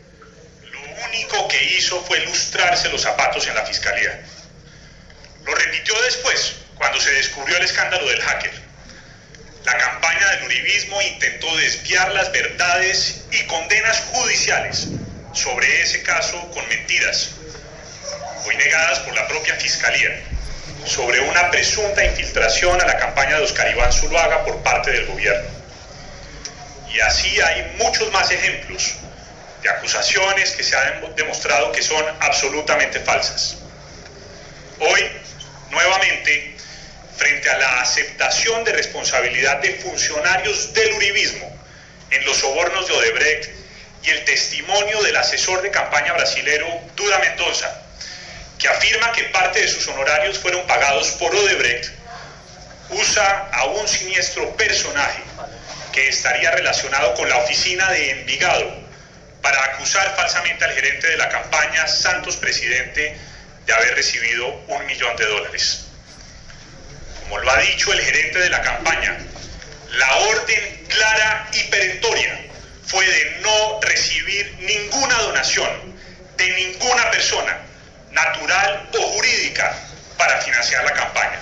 lo único que hizo fue lustrarse los zapatos en la fiscalía. Lo repitió después, cuando se descubrió el escándalo del hacker. La campaña del uribismo intentó desviar las verdades y condenas judiciales sobre ese caso con mentiras, hoy negadas por la propia fiscalía, sobre una presunta infiltración a la campaña de Oscar Iván Zuluaga por parte del gobierno. Y así hay muchos más ejemplos de acusaciones que se han demostrado que son absolutamente falsas. Hoy, nuevamente, frente a la aceptación de responsabilidad de funcionarios del uribismo en los sobornos de Odebrecht y el testimonio del asesor de campaña brasilero Duda Mendoza, que afirma que parte de sus honorarios fueron pagados por Odebrecht, usa a un siniestro personaje que estaría relacionado con la oficina de Envigado para acusar falsamente al gerente de la campaña Santos Presidente de haber recibido un millón de dólares. Como lo ha dicho el gerente de la campaña, la orden clara y perentoria fue de no recibir ninguna donación de ninguna persona, natural o jurídica, para financiar la campaña.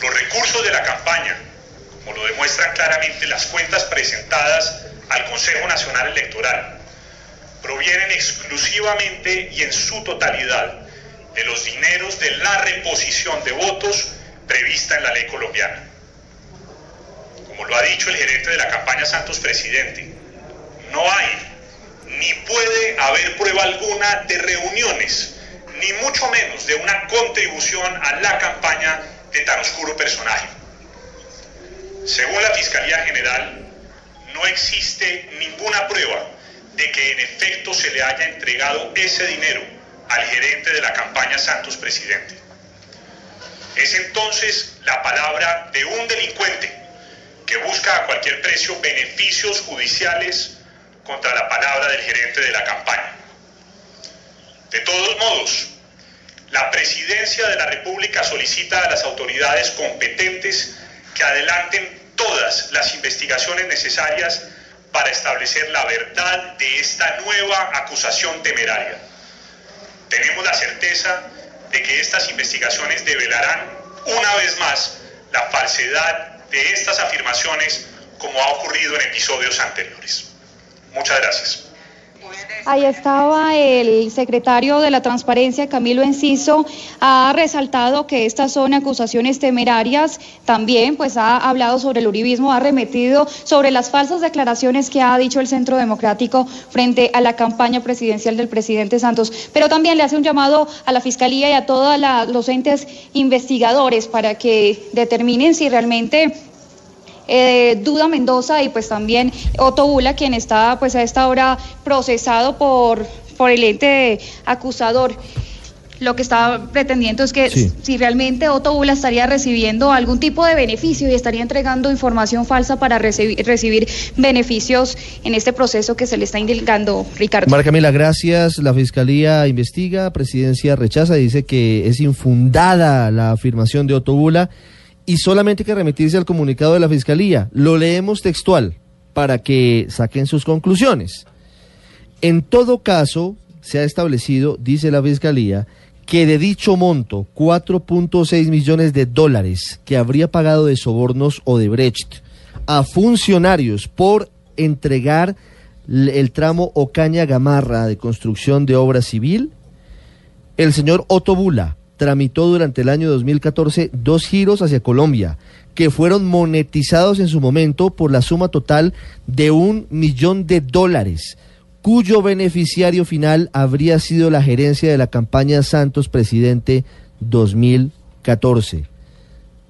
Los recursos de la campaña como lo demuestran claramente las cuentas presentadas al Consejo Nacional Electoral, provienen exclusivamente y en su totalidad de los dineros de la reposición de votos prevista en la ley colombiana. Como lo ha dicho el gerente de la campaña Santos Presidente, no hay ni puede haber prueba alguna de reuniones, ni mucho menos de una contribución a la campaña de tan oscuro personaje. Según la Fiscalía General, no existe ninguna prueba de que en efecto se le haya entregado ese dinero al gerente de la campaña Santos Presidente. Es entonces la palabra de un delincuente que busca a cualquier precio beneficios judiciales contra la palabra del gerente de la campaña. De todos modos, la presidencia de la República solicita a las autoridades competentes que adelanten todas las investigaciones necesarias para establecer la verdad de esta nueva acusación temeraria. Tenemos la certeza de que estas investigaciones develarán una vez más la falsedad de estas afirmaciones como ha ocurrido en episodios anteriores. Muchas gracias. Ahí estaba el secretario de la Transparencia, Camilo Enciso, ha resaltado que estas son acusaciones temerarias. También, pues, ha hablado sobre el uribismo, ha remetido sobre las falsas declaraciones que ha dicho el Centro Democrático frente a la campaña presidencial del presidente Santos. Pero también le hace un llamado a la Fiscalía y a todos los entes investigadores para que determinen si realmente eh, Duda Mendoza y pues también Otto Bula, quien está pues a esta hora procesado por, por el ente acusador. Lo que estaba pretendiendo es que Sí. si realmente Otto Bula estaría recibiendo algún tipo de beneficio y estaría entregando información falsa para recibi- recibir beneficios en este proceso que se le está indicando, Ricardo. María Camila, gracias. La Fiscalía investiga, Presidencia rechaza y dice que es infundada la afirmación de Otto Bula y solamente hay que remitirse al comunicado de la Fiscalía. Lo leemos textual. para que saquen sus conclusiones. En todo caso, se ha establecido, dice la Fiscalía, que de dicho monto, 4.6 millones de dólares que habría pagado de sobornos Odebrecht a funcionarios por entregar el tramo Ocaña Gamarra de construcción de obra civil, el señor Otto Bula tramitó durante el año 2014 dos giros hacia Colombia, que fueron monetizados en su momento por la suma total de un millón de dólares, cuyo beneficiario final habría sido la gerencia de la campaña Santos Presidente 2014.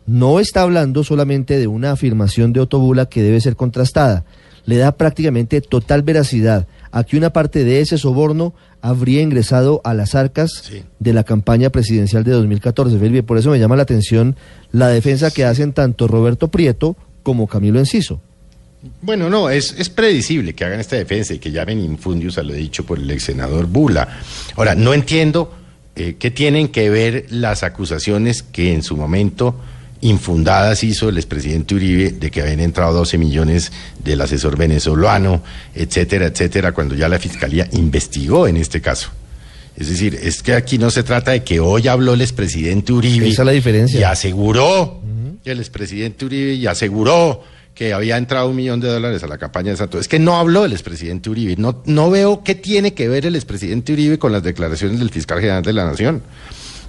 No está hablando solamente de una afirmación de Otto Bula que debe ser contrastada. Le da prácticamente total veracidad a que una parte de ese soborno habría ingresado a las arcas de la campaña presidencial de 2014. Felipe, por eso me llama la atención la defensa que hacen tanto Roberto Prieto como Camilo Enciso. Bueno, no, es, es predecible que hagan esta defensa y que llamen infundios a lo dicho por el ex senador Bula. Ahora, no entiendo eh, qué tienen que ver las acusaciones que en su momento infundadas hizo el expresidente Uribe de que habían entrado 12 millones del asesor venezolano, etcétera, etcétera, cuando ya la fiscalía investigó en este caso. Es decir, es que aquí no se trata de que hoy habló el expresidente Uribe Esa es la diferencia. y aseguró, el expresidente Uribe y aseguró que había entrado un millón de dólares a la campaña de Santos. Es que no habló el expresidente Uribe. No, no veo qué tiene que ver el expresidente Uribe con las declaraciones del fiscal general de la Nación.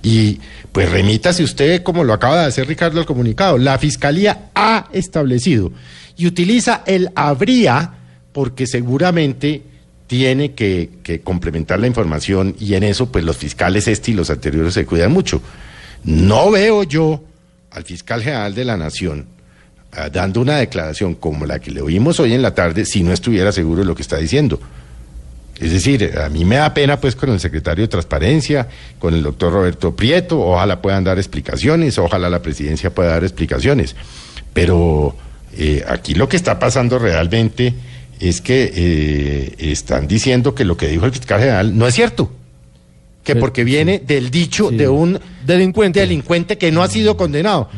Y pues remítase usted, como lo acaba de hacer Ricardo al comunicado, la fiscalía ha establecido y utiliza el habría porque seguramente tiene que, que complementar la información y en eso pues los fiscales este y los anteriores se cuidan mucho. No veo yo al fiscal general de la Nación ah, dando una declaración como la que le oímos hoy en la tarde si no estuviera seguro de lo que está diciendo. Es decir, a mí me da pena pues con el secretario de Transparencia, con el doctor Roberto Prieto, ojalá puedan dar explicaciones, ojalá la presidencia pueda dar explicaciones. Pero eh, aquí lo que está pasando realmente es que eh, están diciendo que lo que dijo el fiscal general no es cierto. Que porque viene del dicho de un delincuente. delincuente que no ha sido condenado.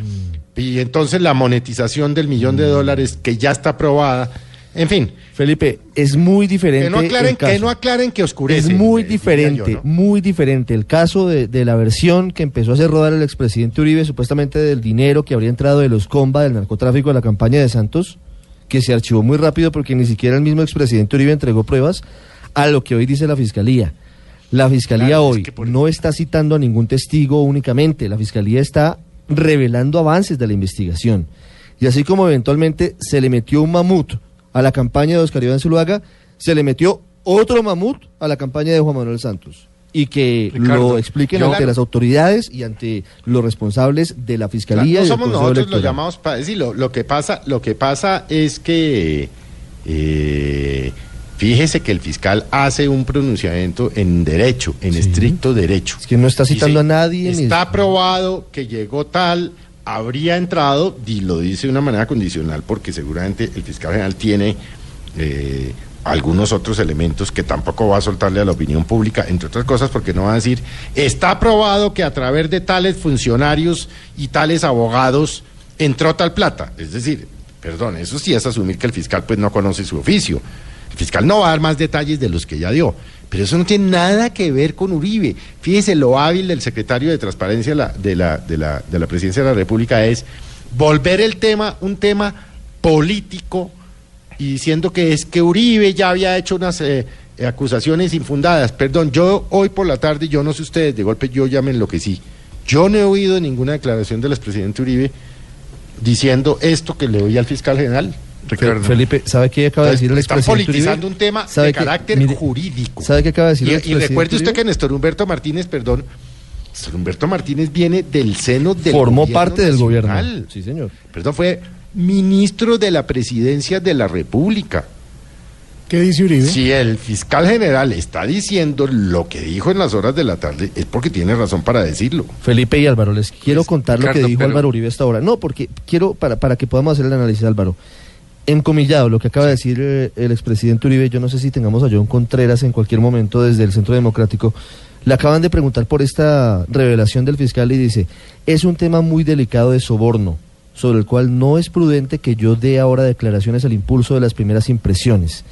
Y entonces la monetización del millón de dólares que ya está aprobada, en fin. Felipe, es muy diferente. Que no aclaren, el caso. que no aclaren que oscurece. Es muy diferente, yo, ¿no? muy diferente. El caso de, de la versión que empezó a hacer rodar el expresidente Uribe, supuestamente del dinero que habría entrado de los comba del narcotráfico a la campaña de Santos, que se archivó muy rápido porque ni siquiera el mismo expresidente Uribe entregó pruebas, a lo que hoy dice la fiscalía. La fiscalía hoy no está citando a ningún testigo únicamente, la fiscalía está revelando avances de la investigación. Y así como eventualmente se le metió un mamut a la campaña de Oscar Iván Zuluaga, se le metió otro mamut a la campaña de Juan Manuel Santos. Y que Ricardo, lo expliquen ante las autoridades y ante los responsables de la fiscalía. no y somos nosotros los Electoral. llamados para decirlo. Lo que pasa, lo que pasa es que eh, fíjese que el fiscal hace un pronunciamiento en derecho, en estricto derecho. Es que no está citando a nadie. ni- Está probado que llegó tal, habría entrado, y lo dice de una manera condicional, porque seguramente el fiscal general tiene eh, algunos otros elementos que tampoco va a soltarle a la opinión pública, entre otras cosas porque no va a decir, está probado que a través de tales funcionarios y tales abogados entró tal plata. Es decir, perdón, eso sí es asumir que el fiscal pues no conoce su oficio. El fiscal no va a dar más detalles de los que ya dio. Pero eso no tiene nada que ver con Uribe. Fíjese lo hábil del secretario de Transparencia de la, de la, de la, de la Presidencia de la República es volver el tema un tema político y diciendo que es que Uribe ya había hecho unas eh, acusaciones infundadas. Perdón, yo hoy por la tarde, yo no sé ustedes, de golpe yo ya me enloquecí. Yo no he oído ninguna declaración del expresidente Uribe diciendo esto que le oí al fiscal general. Fe- Felipe, ¿sabe qué acaba de decir el Están politizando Uribe? un tema ¿Sabe de carácter Mire, jurídico. ¿Sabe qué acaba de decir Y, el y recuerde usted Uribe? que Néstor Humberto Martínez, perdón, Néstor Humberto Martínez viene del seno del Formó parte del gobierno. Sí, señor. Perdón, fue ministro de la presidencia de la República. ¿Qué dice Uribe? Si el fiscal general está diciendo lo que dijo en las horas de la tarde, es porque tiene razón para decirlo. Felipe y Álvaro, les quiero contar lo que dijo pero- Álvaro Uribe hasta ahora. No, porque quiero, para, para que podamos hacer el análisis, Álvaro. Encomillado, lo que acaba de decir eh, el expresidente Uribe, yo no sé si tengamos a John Contreras en cualquier momento desde el Centro Democrático. Le acaban de preguntar por esta revelación del fiscal y dice, es un tema muy delicado de soborno. sobre el cual no es prudente que yo dé ahora declaraciones al impulso de las primeras impresiones.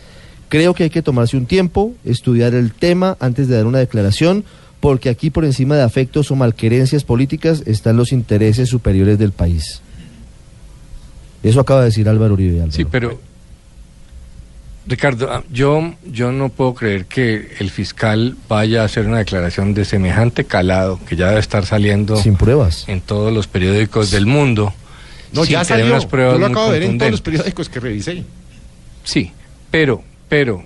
Creo que hay que tomarse un tiempo, estudiar el tema antes de dar una declaración, porque aquí por encima de afectos o malquerencias políticas están los intereses superiores del país. Eso acaba de decir Álvaro Uribe. Álvaro. Sí, pero Ricardo, ah, yo, yo no puedo creer que el fiscal vaya a hacer una declaración de semejante calado que ya debe estar saliendo sin pruebas en todos los periódicos del mundo. No, sin ya tener salió. unas pruebas Yo lo acabo de ver en todos los periódicos que revisé. Sí, pero, pero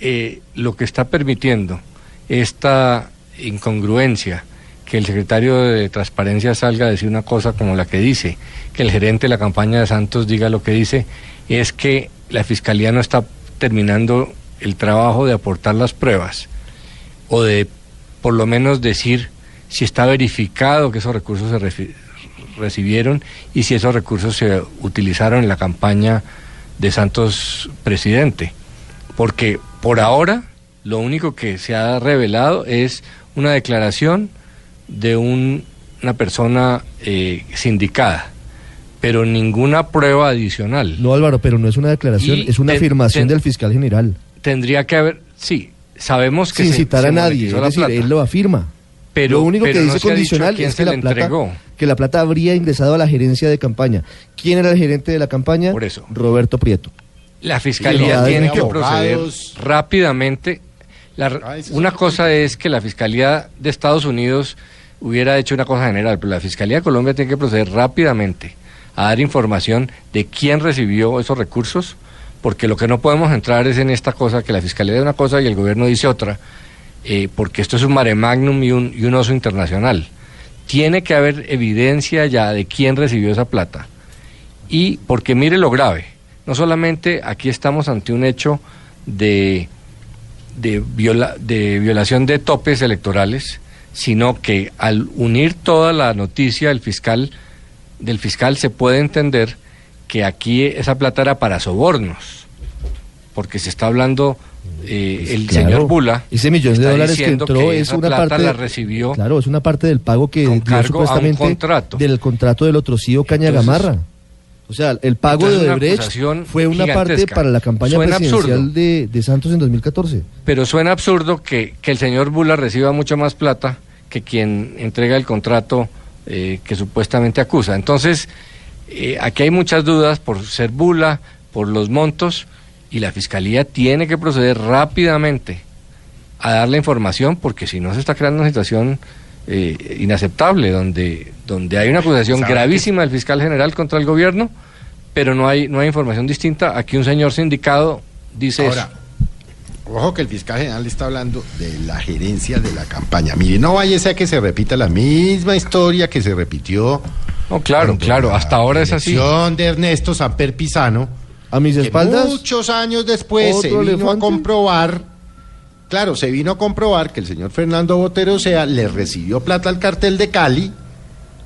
eh, lo que está permitiendo esta incongruencia, que el secretario de Transparencia salga a decir una cosa como la que dice, que el gerente de la campaña de Santos diga lo que dice, es que la Fiscalía no está terminando el trabajo de aportar las pruebas o de por lo menos decir si está verificado que esos recursos se recibieron y si esos recursos se utilizaron en la campaña de Santos presidente. Porque por ahora lo único que se ha revelado es una declaración de un- una persona eh, sindicada, pero ninguna prueba adicional. No, Álvaro, pero no es una declaración, Y es una ten- afirmación ten- del fiscal general. Tendría que haber, sí, sabemos que Sin se- citar se a nadie, es decir, plata. él lo afirma. Pero- lo único pero que dice condicional quién es se que la, le plata, entregó. que la plata habría ingresado a la gerencia de campaña. ¿Quién era el gerente de la campaña? Por eso. Roberto Prieto. La fiscalía tiene que proceder rápidamente. La- una cosa es que la fiscalía de Estados Unidos hubiera hecho una cosa general, pero la fiscalía de Colombia tiene que proceder rápidamente a dar información de quién recibió esos recursos, porque lo que no podemos entrar es en esta cosa que la fiscalía dice una cosa y el gobierno dice otra, eh, porque esto es un mare magnum y un, y un oso internacional. Tiene que haber evidencia ya de quién recibió esa plata. Y porque mire lo grave, no solamente aquí estamos ante un hecho de, de, viola- de violación de topes electorales, sino que al unir toda la noticia del fiscal, del fiscal se puede entender que aquí esa plata era para sobornos, porque se está hablando, eh, el Claro, señor Bula Ese millón de dólares que entró es esa una plata parte. la recibió Claro, es una parte del pago que dio supuestamente contrato. del contrato del otrocío Caña Entonces- Gamarra. O sea, el pago Entonces, de Odebrecht fue una parte para la campaña Suena presidencial de, de Santos en 2014. Pero suena absurdo que, que el señor Bula reciba mucho más plata que quien entrega el contrato eh, que supuestamente acusa. Entonces, eh, aquí hay muchas dudas por ser Bula, por los montos, y la Fiscalía tiene que proceder rápidamente a dar la información, porque si no se está creando una situación eh, inaceptable, donde, donde hay una acusación ¿Sabe gravísima del fiscal general contra el gobierno, pero no hay, no hay información distinta. Aquí un señor sindicado dice Ahora, eso. Ojo que el fiscal general está hablando de la gerencia de la campaña. Mire, no vaya a que se repita la misma historia que se repitió. No, claro, claro, hasta ahora es así. de Ernesto Samper Pisano. A mis espaldas. Muchos años después se vino a comprobar. Claro, se vino a comprobar que el señor Fernando Botero sea le recibió plata al cartel de Cali,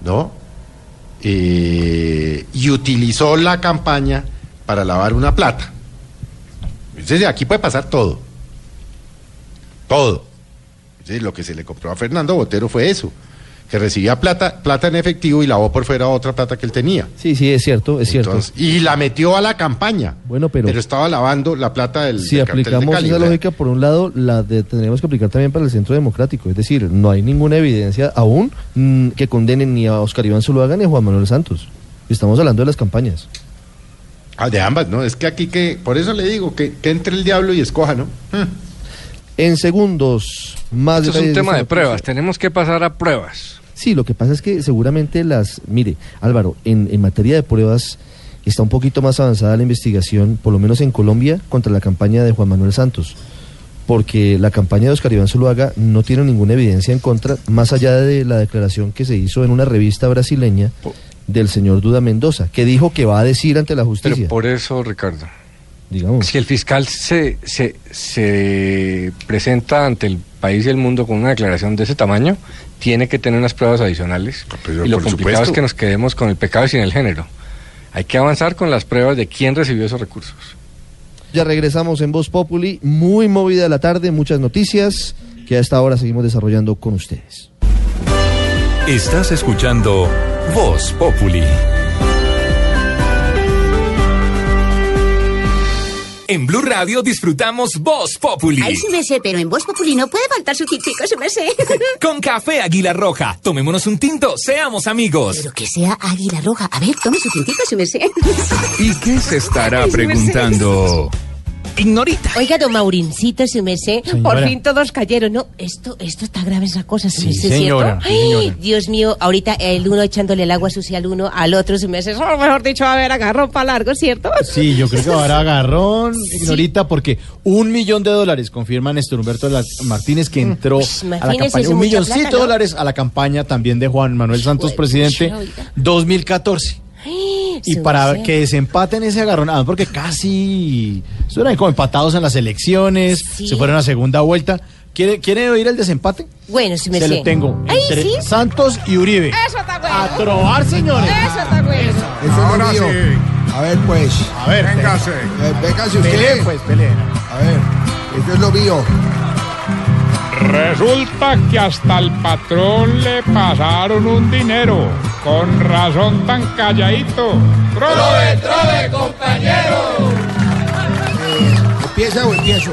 ¿no? Eh, y utilizó la campaña para lavar una plata. Entonces, aquí puede pasar todo. Todo. Entonces, lo que se le compró a Fernando Botero fue eso, que recibía plata, plata en efectivo y lavó por fuera otra plata que él tenía. Sí, sí, es cierto, es cierto. Y la metió a la campaña. Bueno, pero, estaba lavando la plata del, si del cartel de aplicamos Cali, esa lógica, por un lado, la de- tendremos que aplicar también para el Centro Democrático. Es decir, no hay ninguna evidencia aún mm, que condenen ni a Oscar Iván Zuluaga ni a Juan Manuel Santos. Estamos hablando de las campañas. Ah, de ambas, ¿no? Es que aquí que, por eso le digo, que, que entre el diablo y escoja, ¿no? Hmm. En segundos, más Esto es un tema de pruebas, tenemos que pasar a pruebas. Sí, lo que pasa es que seguramente las... Mire, Álvaro, en, en materia de pruebas está un poquito más avanzada la investigación, por lo menos en Colombia, contra la campaña de Juan Manuel Santos. Porque la campaña de Oscar Iván Zuluaga no tiene ninguna evidencia en contra, más allá de la declaración que se hizo en una revista brasileña del señor Duda Mendoza, que dijo que va a decir ante la justicia. Pero por eso, Ricardo, digamos. si el fiscal se, se, se presenta ante el país y el mundo con una declaración de ese tamaño, tiene que tener unas pruebas adicionales. pero y lo complicado supuesto. es que nos quedemos con el pecado y sin el género. Hay que avanzar con las pruebas de quién recibió esos recursos. Ya regresamos en Voz Populi, muy movida la tarde, muchas noticias que a esta hora seguimos desarrollando con ustedes. Estás escuchando Voz Populi. En Blue Radio disfrutamos Voz Populi. Ay, sí me sé, pero en Voz Populi no puede faltar su tintico, sí me sé. [laughs] Con café Águila Roja. Tomémonos un tinto, seamos amigos. Pero que sea Águila Roja. A ver, tome su tintico, sí me sé. ¿Y qué se estará Ay, preguntando? [laughs] Ignorita. Oiga, don Maurincito, si me sé, Señora. por fin todos cayeron. No, esto, esto está grave esa cosa, si me Sí, sé, señora, ¿cierto? sí, Ay, señora. Dios mío, ahorita el uno echándole el agua sucia al uno, al otro, si me sé, oh, mejor dicho, a ver, agarrón para largo, ¿cierto? Sí, yo creo que ahora agarrón, [laughs] ignorita, porque un millón de dólares, confirma Néstor Humberto Martínez, que entró a la Mm, campaña. Un milloncito de ¿no? dólares a la campaña también de Juan Manuel Santos, presidente, pucha, oiga. 2014. Y para que desempaten ese agarrón, ah, porque casi estuvieron como empatados en las elecciones, Sí. se fueron a segunda vuelta. ¿Quiere, ¿Quiere oír el desempate? Bueno, si me Se sé. lo tengo. Entre ¿sí? Santos y Uribe. Eso está bueno. A trobar, señores. Eso está bueno. Eso Ahora es lo mío. sí. A ver, pues. A ver, véngase. Eh, véngase usted. Peleen, pues, peleen. A ver, esto es lo mío. Resulta que hasta el patrón le pasaron un dinero. Con razón tan calladito. ¡Trove, trove, compañero! ¿Empieza o empiezo?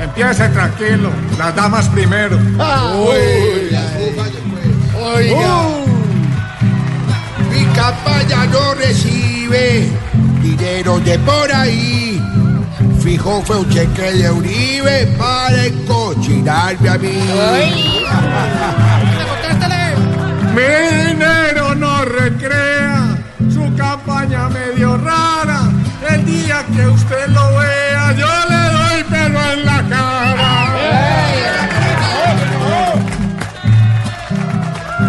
Empiece tranquilo, las damas primero. Uy, Oiga, mi campaña no recibe dinero de por ahí. Fijo fue un cheque de Uribe para encochinarme a mí. Mi dinero no recrea su campaña medio rara. El día que usted lo vea, yo le doy pelo en la cara.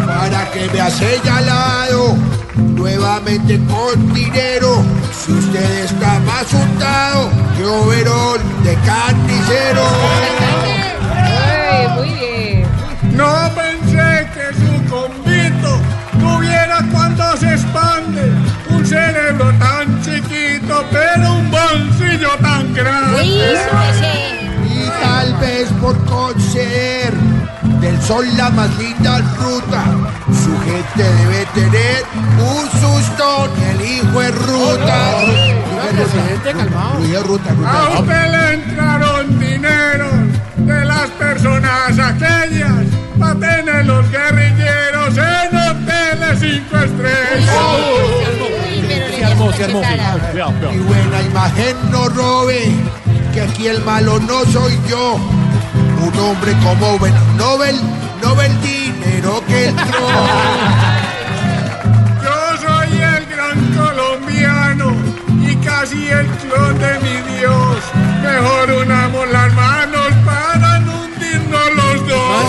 Para que me ha señalado nuevamente con dinero. Si usted está más untado que overol de carnicero. muy bien. No pensé que su convito tuviera cuando se expande un cerebro tan chiquito, pero un bolsillo tan grande. Y tal vez por conceder del sol la más linda ruta, su gente debe tener un susto el hijo es ruta. presidente, calmado. Hijo es ruta, A ruta. usted le entraron dinero de las personas aquellas para tener los guerrilleros en hoteles cinco estrellas. Se armó, se armó. Y buena imagen no robe, que aquí el malo no soy yo. Un hombre como Ben Nobel, no ve el dinero que entró. [laughs] Yo soy el gran colombiano y casi el clon de mi Dios. Mejor unamos las manos para no hundirnos los dos. Más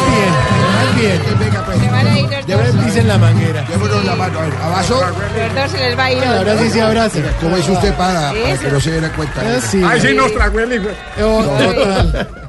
bien, más bien. Venga, pues. Se van a ir los Lleva dos. el piso en la manguera. Démonos la mano. A ver, abajo. Los dos se les va a ir. Ahora sí se abrazan. ¿Cómo hizo usted para, que no se diera cuenta? Ah, sí. Ay, sí, nos tragó el hijo. Total. [laughs]